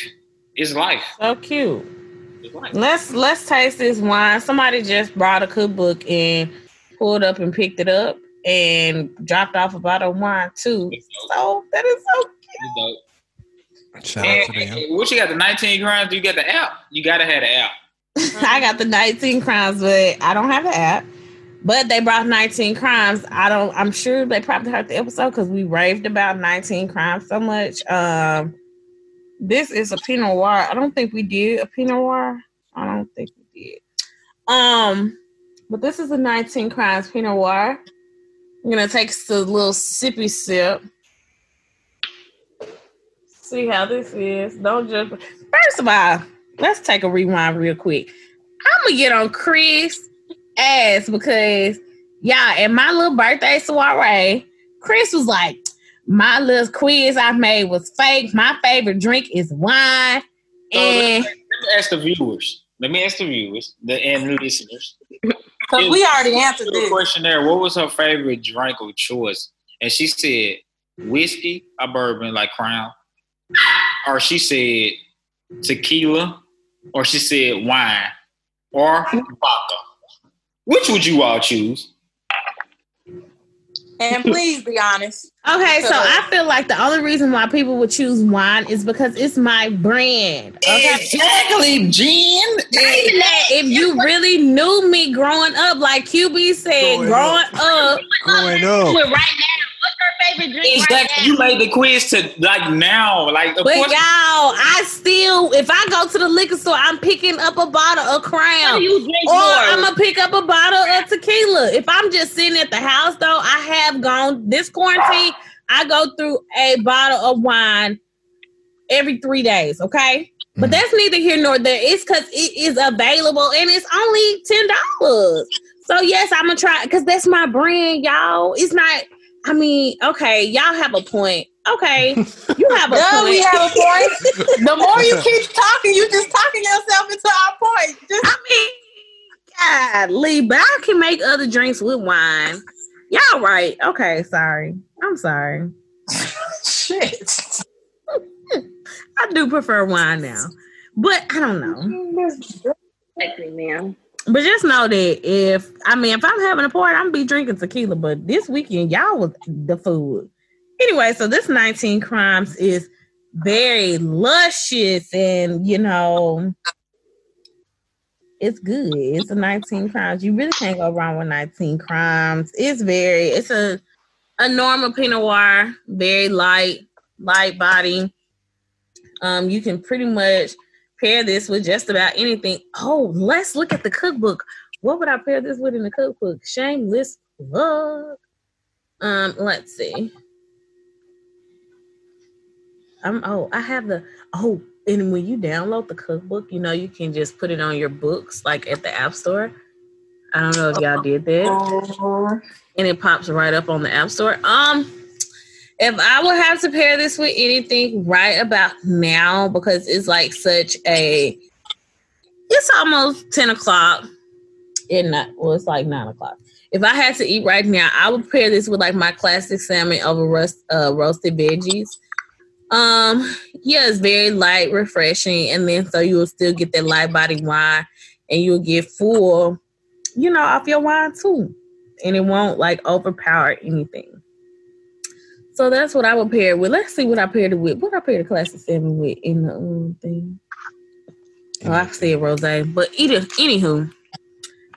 it's life. So cute. It's life. Let's let's taste this wine. Somebody just brought a cookbook and pulled up and picked it up and dropped off a bottle of wine too. So that is so It's dope. Shout out to them. what you got? The 19 crimes? Do you got the app? You gotta have the app. I got the 19 crimes, but I don't have the app. But they brought 19 crimes. I don't. I'm sure they probably heard the episode because we raved about 19 crimes so much. Um, this is a Pinot Noir. I don't think we did a Pinot Noir. I don't think we did. Um, but this is a 19 crimes Pinot Noir. I'm gonna take a little sippy sip. See how this is. Don't just. First of all, let's take a rewind real quick. I'm gonna get on Chris ass because y'all at my little birthday soiree, Chris was like, "My little quiz I made was fake. My favorite drink is wine." So And let, me, let me ask the viewers. Let me ask the viewers the, and the listeners. Because we already answered The this. questionnaire. What was her favorite drink of choice? And she said whiskey a bourbon, like Crown, or she said tequila, or she said wine, or vodka. Which would you all choose? And please be honest. okay, so I feel like the only reason why people would choose wine is because it's my brand. Okay. Exactly, Jen. Even if you really knew me growing up, like QB said, Growing growing up, Growing up. With right now, what's her favorite drink right Exactly. now? You made the quiz to like now, like of but course. y'all, I still, if I go to the liquor store, I'm picking up a bottle of Crown. do you drink Or more? I'm gonna pick up a bottle of tequila. If I'm just sitting at the house, though, I have gone this quarantine. I go through a bottle of wine every three days. Okay, but Mhm. that's neither here nor there. It's because it is available and it's only ten dollars. So yes, I'm gonna try because that's my brand, y'all. It's not. I mean, okay, y'all have a point. Okay, you have a Duh, point. we have a point. the more you keep talking, you just talking yourself into our point. Just I mean, golly, but I can make other drinks with wine. Y'all right. Okay, sorry. I'm sorry. shit. I do prefer wine now. But I don't know. Mm-hmm. Exactly, ma'am. But just know that if I mean if I'm having a party, I'm be drinking tequila. But this weekend, y'all was the food. Anyway, so this 19 crimes is very luscious and you know it's good. It's a 19 crimes. You really can't go wrong with 19 crimes. It's very it's a a normal Pinot Noir, very light, light body. Um, you can pretty much pair this with just about anything. Oh, let's look at the cookbook. What would I pair this with in the cookbook? Shameless plug. Um, let's see. I'm oh, I have the oh, and when you download the cookbook, you know you can just put it on your books, like at the app store. I don't know if y'all did that and it pops right up on the app store. Um, if I would have to pair this with anything right about now, because it's like such a, it's almost ten o'clock. And not well, it's like nine o'clock. If I had to eat right now, I would pair this with like my classic salmon over uh, roasted veggies. Um, yeah, it's very light, refreshing, and then so you will still get that light body wine, and you'll get full, you know, off your wine too and it won't like overpower anything. So that's what I would pair it with. Let's see what I paired it with. What I paired the classic seven with in the um, thing. Oh, I said rose, but either anywho,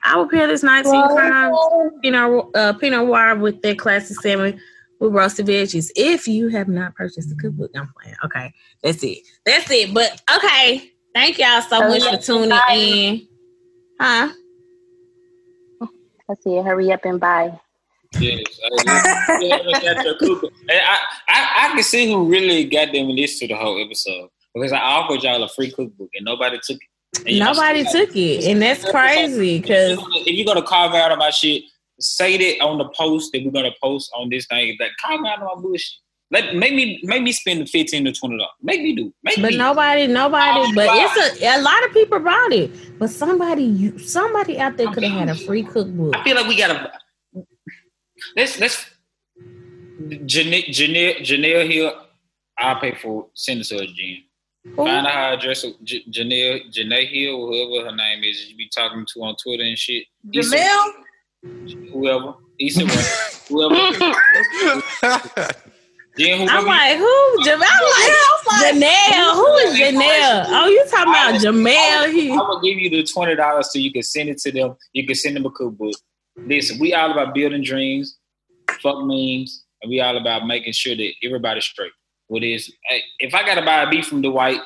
I would pair this 19 crimes Pinot uh, Pinot Noir with that classic salmon with roasted veggies. If you have not purchased the cookbook, I'm playing. Okay, that's it. That's it. But okay, thank y'all so much for tuning in. Huh? I said, hurry up and buy. Yes, I, yeah, got your cookbook. And I, I, I can see who really got them listen to the whole episode because I offered y'all a free cookbook and nobody took it. And Nobody took it, and that's crazy because if you're gonna carve out of my shit, say that on the post that we're gonna post on this thing. That carve out of my bullshit. Let make me make me spend the fifteen to twenty dollars. Make me do. Make But me. nobody, nobody. Oh, But it's a a lot of people bought it. But somebody, you somebody out there could have had a free cookbook. I feel like we gotta. Let's let's. Janelle Janelle Janelle here. I'll pay for it. send it to us, Jen. Find out her address. J- Janelle Janae Hill, whoever her name is, you be talking to on Twitter and shit. Issa- Jamel, whoever. Issa, whoever. Then I'm like, who? Jam- I'm like, Janelle. Who is Janelle? Oh, you talking about Jamel? He. I will give you the twenty dollars so you can send it to them. You can send them a cookbook. Listen, we all about building dreams, fuck memes, and we all about making sure that everybody's straight. What is hey, if I gotta buy a beef from Dwight,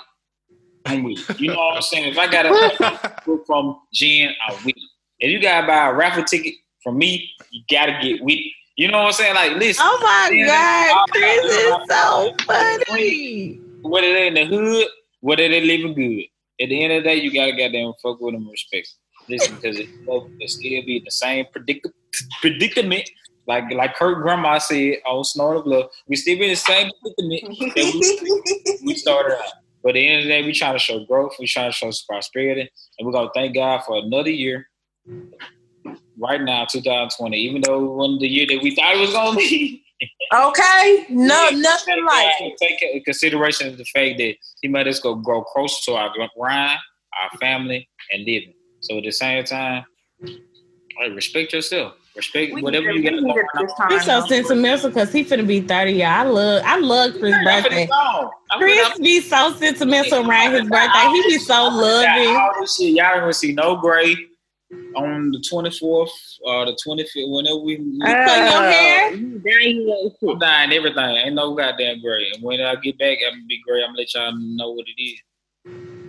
I'm with it. You know what I'm saying? If I gotta buy a book from Jen, I'm with it. If you gotta buy a raffle ticket from me, you gotta get with it. You know what I'm saying? Like, listen, Oh my Yeah, God, that's- Chris is so funny. whether they're in the hood, whether they living good. At the end of the day, you gotta goddamn fuck with them and respect. them. Listen, because it, it still be the same predic- predicament. Like like Kurt Grandma said on Snort of Love, we still be in the same predicament that we, we started out. But at the end of the day, we trying to show growth, we trying to show prosperity, and we're gonna thank God for another year. Right now, 2020, even though it wasn't the year that we thought it was gonna be. Okay, no, nothing like it. Take into consideration of the fact that he made us go grow closer to our grind, our family, and living. So at the same time, like, respect yourself. Respect We whatever needed- you got going on. He's so sentimental because he finna be 30. Y'all. I love, I love Chris' I'm birthday. Chris finna- be so sentimental around his birthday. He be so loving. all this shit. Y'all gonna see no gray on the 24th or uh, the 25th. Whenever we, we uh, You cutting your hair? Dying I'm dying everything. Ain't no goddamn gray. And when I get back, I'm gonna be gray. I'm gonna let y'all know what it is.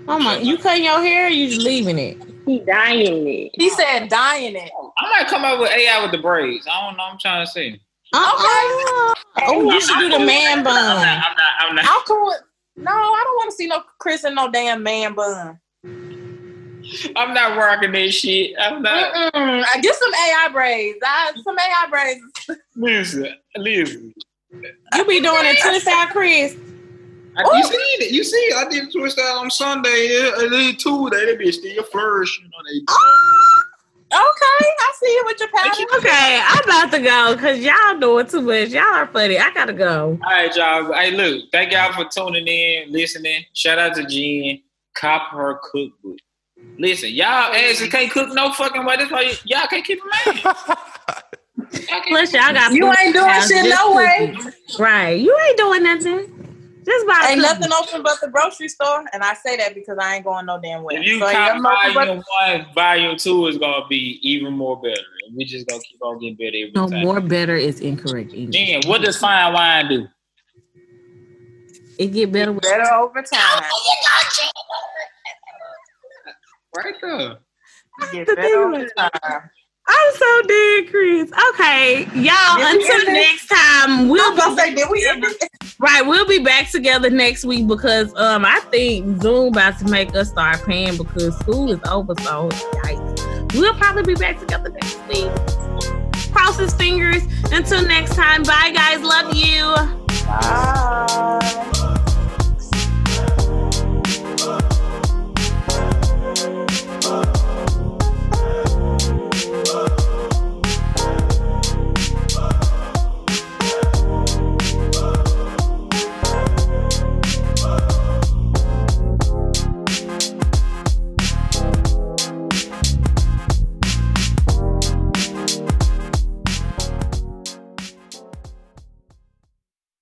Oh my, you cutting your hair or you just leaving it? He dying it. He said dying it. I might come up with AI with the braids. I don't know. I'm trying to see. Uh-uh. Oh, you should do the man I'm bun. not. I'm not. I'm not. I'm cool. with- No, I don't want to see no Chris and no damn man bun. I'm not rocking that shit. I'm not. Mm-mm. I get some AI braids. I, some AI braids. Listen, listen. You be doing a twist out, Chris. I, oh, you see it? You see it? I did twist out on Sunday. Yeah, I did Tuesday. They be still flourish. You know they. Oh, okay, I see you with your pattern. Okay, I'm about to go because y'all doing too much. Y'all are funny. I gotta go. All right, y'all. Hey, look. Thank y'all for tuning in, listening. Shout out to Jen. Cop her cookbook. Listen, y'all asses can't cook no fucking way. That's why y- y'all can't keep a man. Y'all Plus, y'all got You ain't doing shit no way. cooking. Right? You ain't doing nothing. Just buy. Ain't nothing open but the grocery store, and I say that because I ain't going no damn way. If you So ain't cop but- volume one, volume two is gonna be even more better. And we just gonna keep on getting better every No time. more better is incorrect. English. Jen, what does fine wine do? It get better with better over time. Right there. Get the better thing over about- time. I'm so dead, Chris. Okay, y'all. Did Until next time, we'll gonna say, did we right. We'll be back together next week because um I think Zoom about to make us start paying because school is over. So yikes. We'll probably be back together next week. Cross his fingers. Until next time. Bye, guys. Love you. Bye.